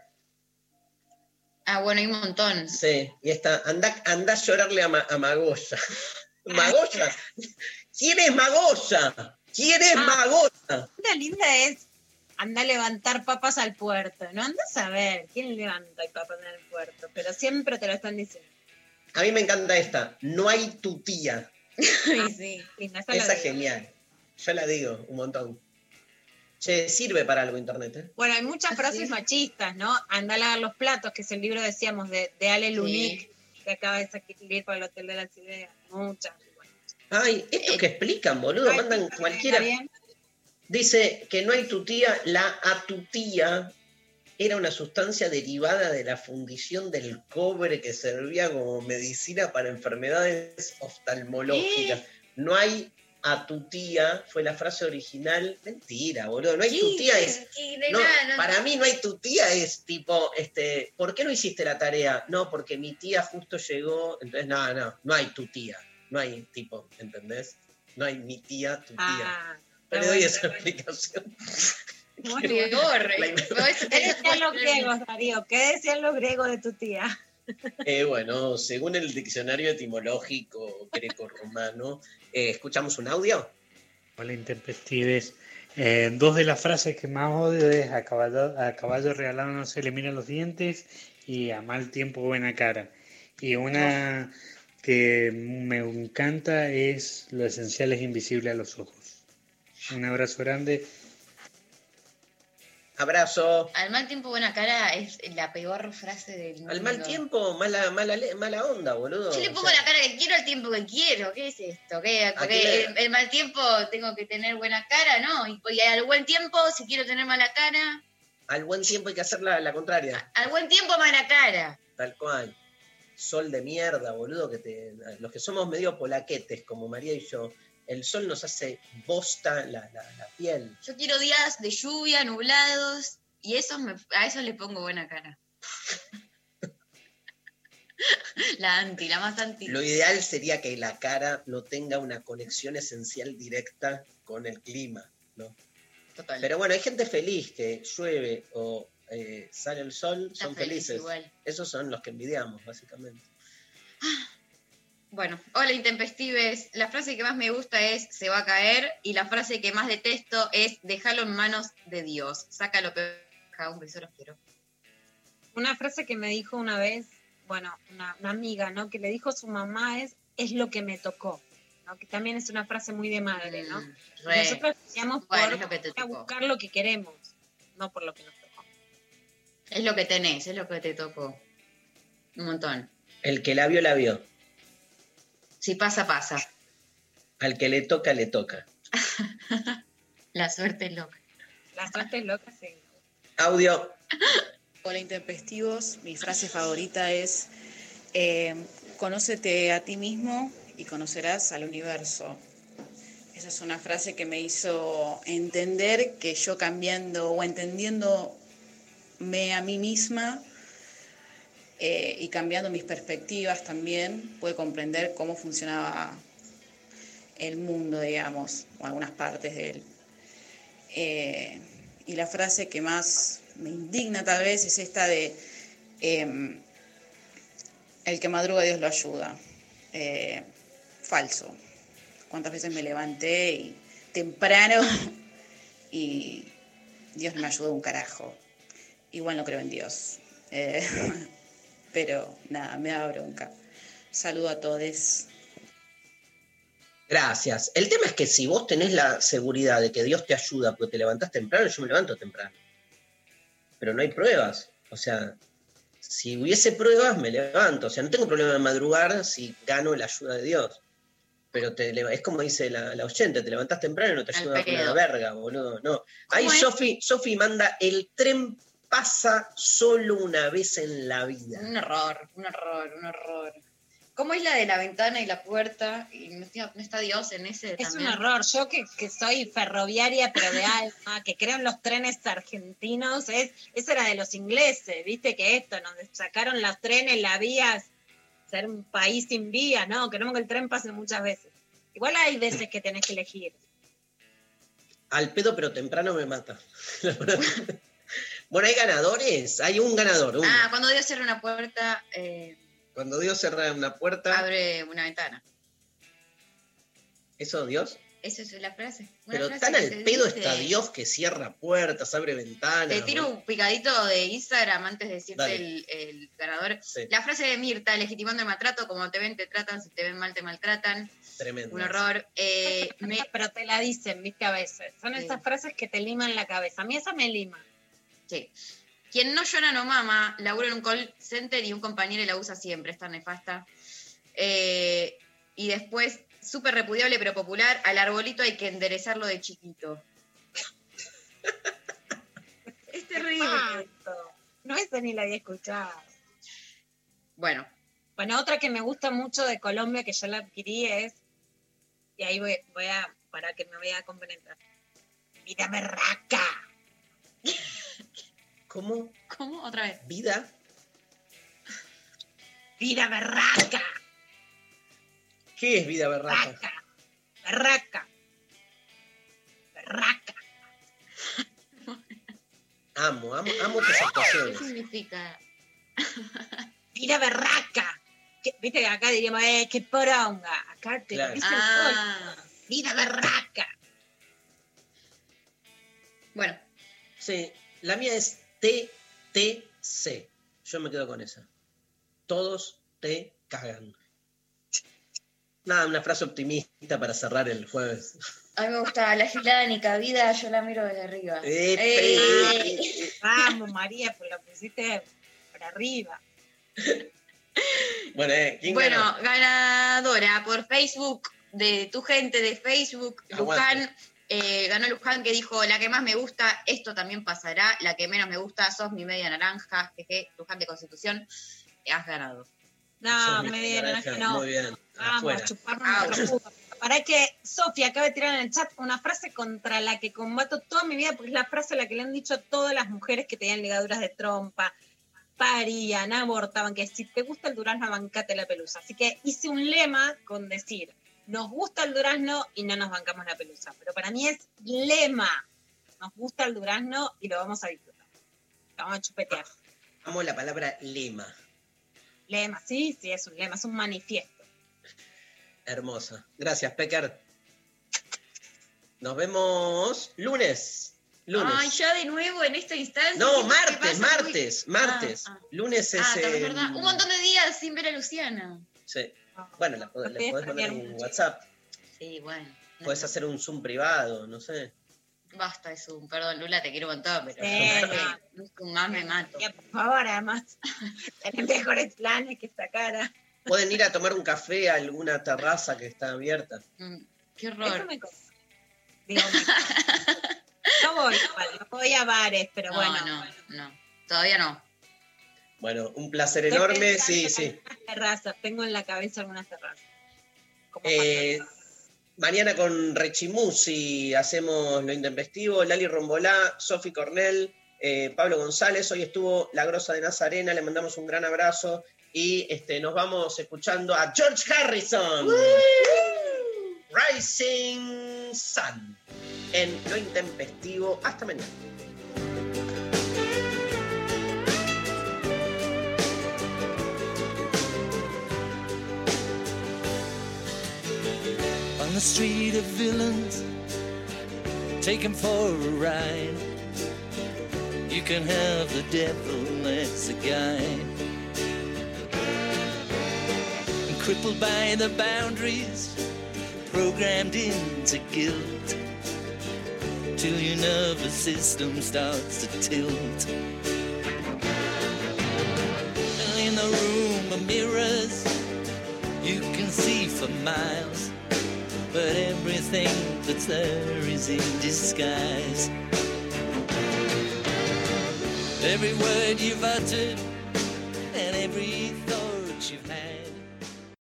Ah, bueno, hay un montón. Sí, y esta, anda, anda a llorarle a, Ma- a Magoya. Magoya. ¿Quién es Magoya? ¿Quién es Ah. Magoya? Una linda es, anda a levantar papas al puerto. No anda a saber quién levanta papas en el puerto, pero siempre te lo están diciendo. A mí me encanta esta. No hay tu tía. Ay, sí, linda, esa digo. genial. Yo la digo un montón. Che, sirve para algo internet, ¿eh? Bueno, hay muchas frases machistas, ¿no? Anda a lavar los platos, que es el libro, decíamos, de, de Ale Lunik, que acaba de salir para el Hotel de las Ideas. Muchas. Ay, estos que explican, boludo, Ay, mandan ¿está cualquiera. Dice que no hay tutía, la atutía era una sustancia derivada de la fundición del cobre que servía como medicina para enfermedades oftalmológicas. No hay atutía, fue la frase original. Mentira, boludo, no hay tutía es... Sí, de No, nada, no- para mí no hay tutía es tipo, este, ¿por qué no hiciste la tarea? No, porque mi tía justo llegó, entonces no, no, no hay tutía, no hay tipo, ¿entendés? No hay mi tía, tu tía. Ah, No le doy bueno, esa explicación. Muy bien. ¿Qué decían los griegos, Darío? ¿Qué decían los griegos de tu tía? Eh, bueno, según el diccionario etimológico greco-romano, eh, ¿escuchamos un audio? Hola, intempestives. Eh, dos de las frases que más odio es a caballo, a caballo regalado no se le miran los dientes y a mal tiempo buena cara. Y una que me encanta es lo esencial es invisible a los ojos. Un abrazo grande. Abrazo. Al mal tiempo, buena cara es la peor frase del mundo. Al mal tiempo, mala, mala, mala onda, boludo. Yo le O pongo sea, la cara que quiero al tiempo que quiero. ¿Qué es esto? ¿Qué? Porque le- el, el mal tiempo tengo que tener buena cara, ¿no? Y, y al buen tiempo, si quiero tener mala cara, Al buen tiempo hay que hacer la, la contraria. al buen tiempo, mala cara. Tal cual. Sol de mierda, boludo, que te, los que somos medio polaquetes, como María y yo, el sol nos hace bosta la, la, la piel. Yo quiero días de lluvia, nublados, y esos me- a esos le pongo buena cara. la anti, la más anti. Lo ideal sería que la cara no tenga una conexión esencial directa con el clima, ¿no? Total. Pero bueno, hay gente feliz que llueve o eh, sale el sol, Está son feliz felices. igual. Esos son los que envidiamos, básicamente. Bueno, hola intempestives. La frase que más me gusta es se va a caer y la frase que más detesto es déjalo en manos de Dios. Sácalo, peja, un beso, los quiero. Una frase que me dijo una vez, bueno, una, una amiga, ¿no? Que le dijo a su mamá es, es lo que me tocó, ¿no? Que también es una frase muy de madre, ¿no? Mm, re. Nosotros estudiamos Bueno, por es lo que te ir a buscar lo que queremos, no por lo que nos tocó. Es lo que tenés, es lo que te tocó. Un montón. El que la vio, la vio. Si pasa, pasa. Al que le toca, le toca. La suerte es loca. La suerte es loca, sí. Audio. Hola intempestivos, mi frase favorita es eh, conócete a ti mismo y conocerás al universo. Esa es una frase que me hizo entender que yo cambiando o entendiéndome a mí misma eh, y cambiando mis perspectivas también, pude comprender cómo funcionaba el mundo, digamos, o algunas partes de él. Eh, y la frase que más me indigna tal vez es esta de eh, el que madruga Dios lo ayuda. Eh, falso. ¿Cuántas veces me levanté y temprano y Dios no me ayudó un carajo? Igual no creo en Dios. pero nada, me da bronca. Saludo a todos. Gracias. El tema es que si vos tenés la seguridad de que Dios te ayuda porque te levantás temprano, yo me levanto temprano. Pero no hay pruebas. O sea, si hubiese pruebas, me levanto. O sea, no tengo problema en madrugar si gano la ayuda de Dios. Pero te es como dice la, la oyente, te levantás temprano y no te ayuda una verga, boludo. No. Ahí Sofi manda, el tren pasa solo una vez en la vida. Un error, un error, un error. ¿Cómo es la de la ventana y la puerta? ¿Y no está, no está Dios en ese Es un error. Yo que, que soy ferroviaria, pero de alma, que creo en los trenes argentinos, es, eso era de los ingleses, viste que esto, nos sacaron los trenes, la vía, ser un país sin vía, no, queremos que el tren pase muchas veces. Igual hay veces que tenés que elegir. Al pedo, pero temprano me mata. Bueno, hay ganadores. Hay un ganador. uno. Ah, cuando Dios cierra una puerta, eh, Cuando Dios cierra una puerta, abre una ventana. ¿eso Dios? Esa es la frase. Una Pero frase tan al pedo dice. está Dios que cierra puertas, abre ventanas. Te tiro un picadito de Instagram antes de decirte el, el ganador. Sí. La frase de Mirta, legitimando el maltrato, como te ven, te tratan, si te ven mal, te maltratan. Tremendo. Un horror. Eh, me- Pero te la dicen, viste, a veces. Son Sí. esas frases que te liman la cabeza. A mí esa me lima. Sí. Quien no llora no mama, labura en un call center y un compañero la usa siempre, está nefasta. Eh, y después, súper repudiable pero popular, al arbolito hay que enderezarlo de chiquito. es terrible. Espanto. No, esa ni la había escuchado. Bueno, Bueno, otra que me gusta mucho de Colombia, que ya la adquirí, es, y ahí voy, voy a, para que me vaya a compenetrar. Vida berraca. ¿Cómo? ¿cómo? Otra vez. ¿Vida? Vida berraca. ¿Qué es vida berraca? Berraca. Berraca. Berraca. Amo, amo, amo tus ¿Qué actuaciones. significa? Vida berraca. Viste que acá diríamos, eh, qué poronga. Acá te Claro. Ah. Vida berraca. bueno, Sí, la mía es TTC. Yo me quedo con esa. Todos te cagan. Nada, una frase optimista para cerrar el jueves. a mí me gusta la gilada ni cabida, yo la miro desde arriba. Eh, Eh, Vamos, María, pues lo pusiste para arriba. Bueno, eh, ¿quién Bueno, ganó? ganadora por Facebook, de tu gente de Facebook, Aguante. Luján. Eh, ganó Luján que dijo, la que más me gusta, esto también pasará. La que menos me gusta, sos mi media naranja. Jeje, Luján de Constitución, has ganado. No, media naranja, no. Muy bien, Vamos, chuparnos. Para que Sofía acaba de tirar en el chat una frase contra la que combato toda mi vida, porque es la frase a la que le han dicho todas las mujeres que tenían ligaduras de trompa, parían, abortaban, que si te gusta el durazno, bancate la pelusa. Así que hice un lema con decir, nos gusta el durazno y no nos bancamos la pelusa. Pero para mí es lema, nos gusta el durazno y lo vamos a disfrutar. Lo vamos a chupetear. Amo la palabra lema. Lema, sí, sí, es un lema, es un manifiesto. Hermosa. Gracias, Pecker. Nos vemos lunes. Lunes. Ay, ya de nuevo en esta instancia. no, ¿qué- qué martes, martes, martes. Ah, ah. Lunes es. Ah, también es verdad. Un montón de días sin ver a Luciana. Sí. Bueno, la, No te podés mandar un mucho. WhatsApp. Sí, bueno. Podés hacer un Zoom privado, no sé. Basta de Zoom. Perdón, Lula, te quiero un montón, pero Sí, con más me mato. Ya, por favor, además, tenés mejores planes que esta cara. Pueden ir a tomar un café a alguna terraza que está abierta. Mm, Qué Eso horror. me. Digo, me- no voy, no voy a bares, pero No, bueno. no, no. Todavía no. Bueno, un placer Estoy enorme, sí, sí. terrazas, tengo en la cabeza algunas terrazas. Eh, mañana con Rechimusi hacemos lo intempestivo, Lali Rombolá, Sofi Cornell, eh, Pablo González, hoy estuvo La Grosa de Nazarena, le mandamos un gran abrazo y este, nos vamos escuchando a George Harrison. Rising Sun en lo intempestivo. Hasta mañana. A street of villains. take him for a ride. You can have the devil as a guide. And crippled by the boundaries, programmed into guilt. Till your nervous system starts to tilt. In the room of mirrors, you can see for miles. But everything that's there is in disguise. Every word you've uttered and every thought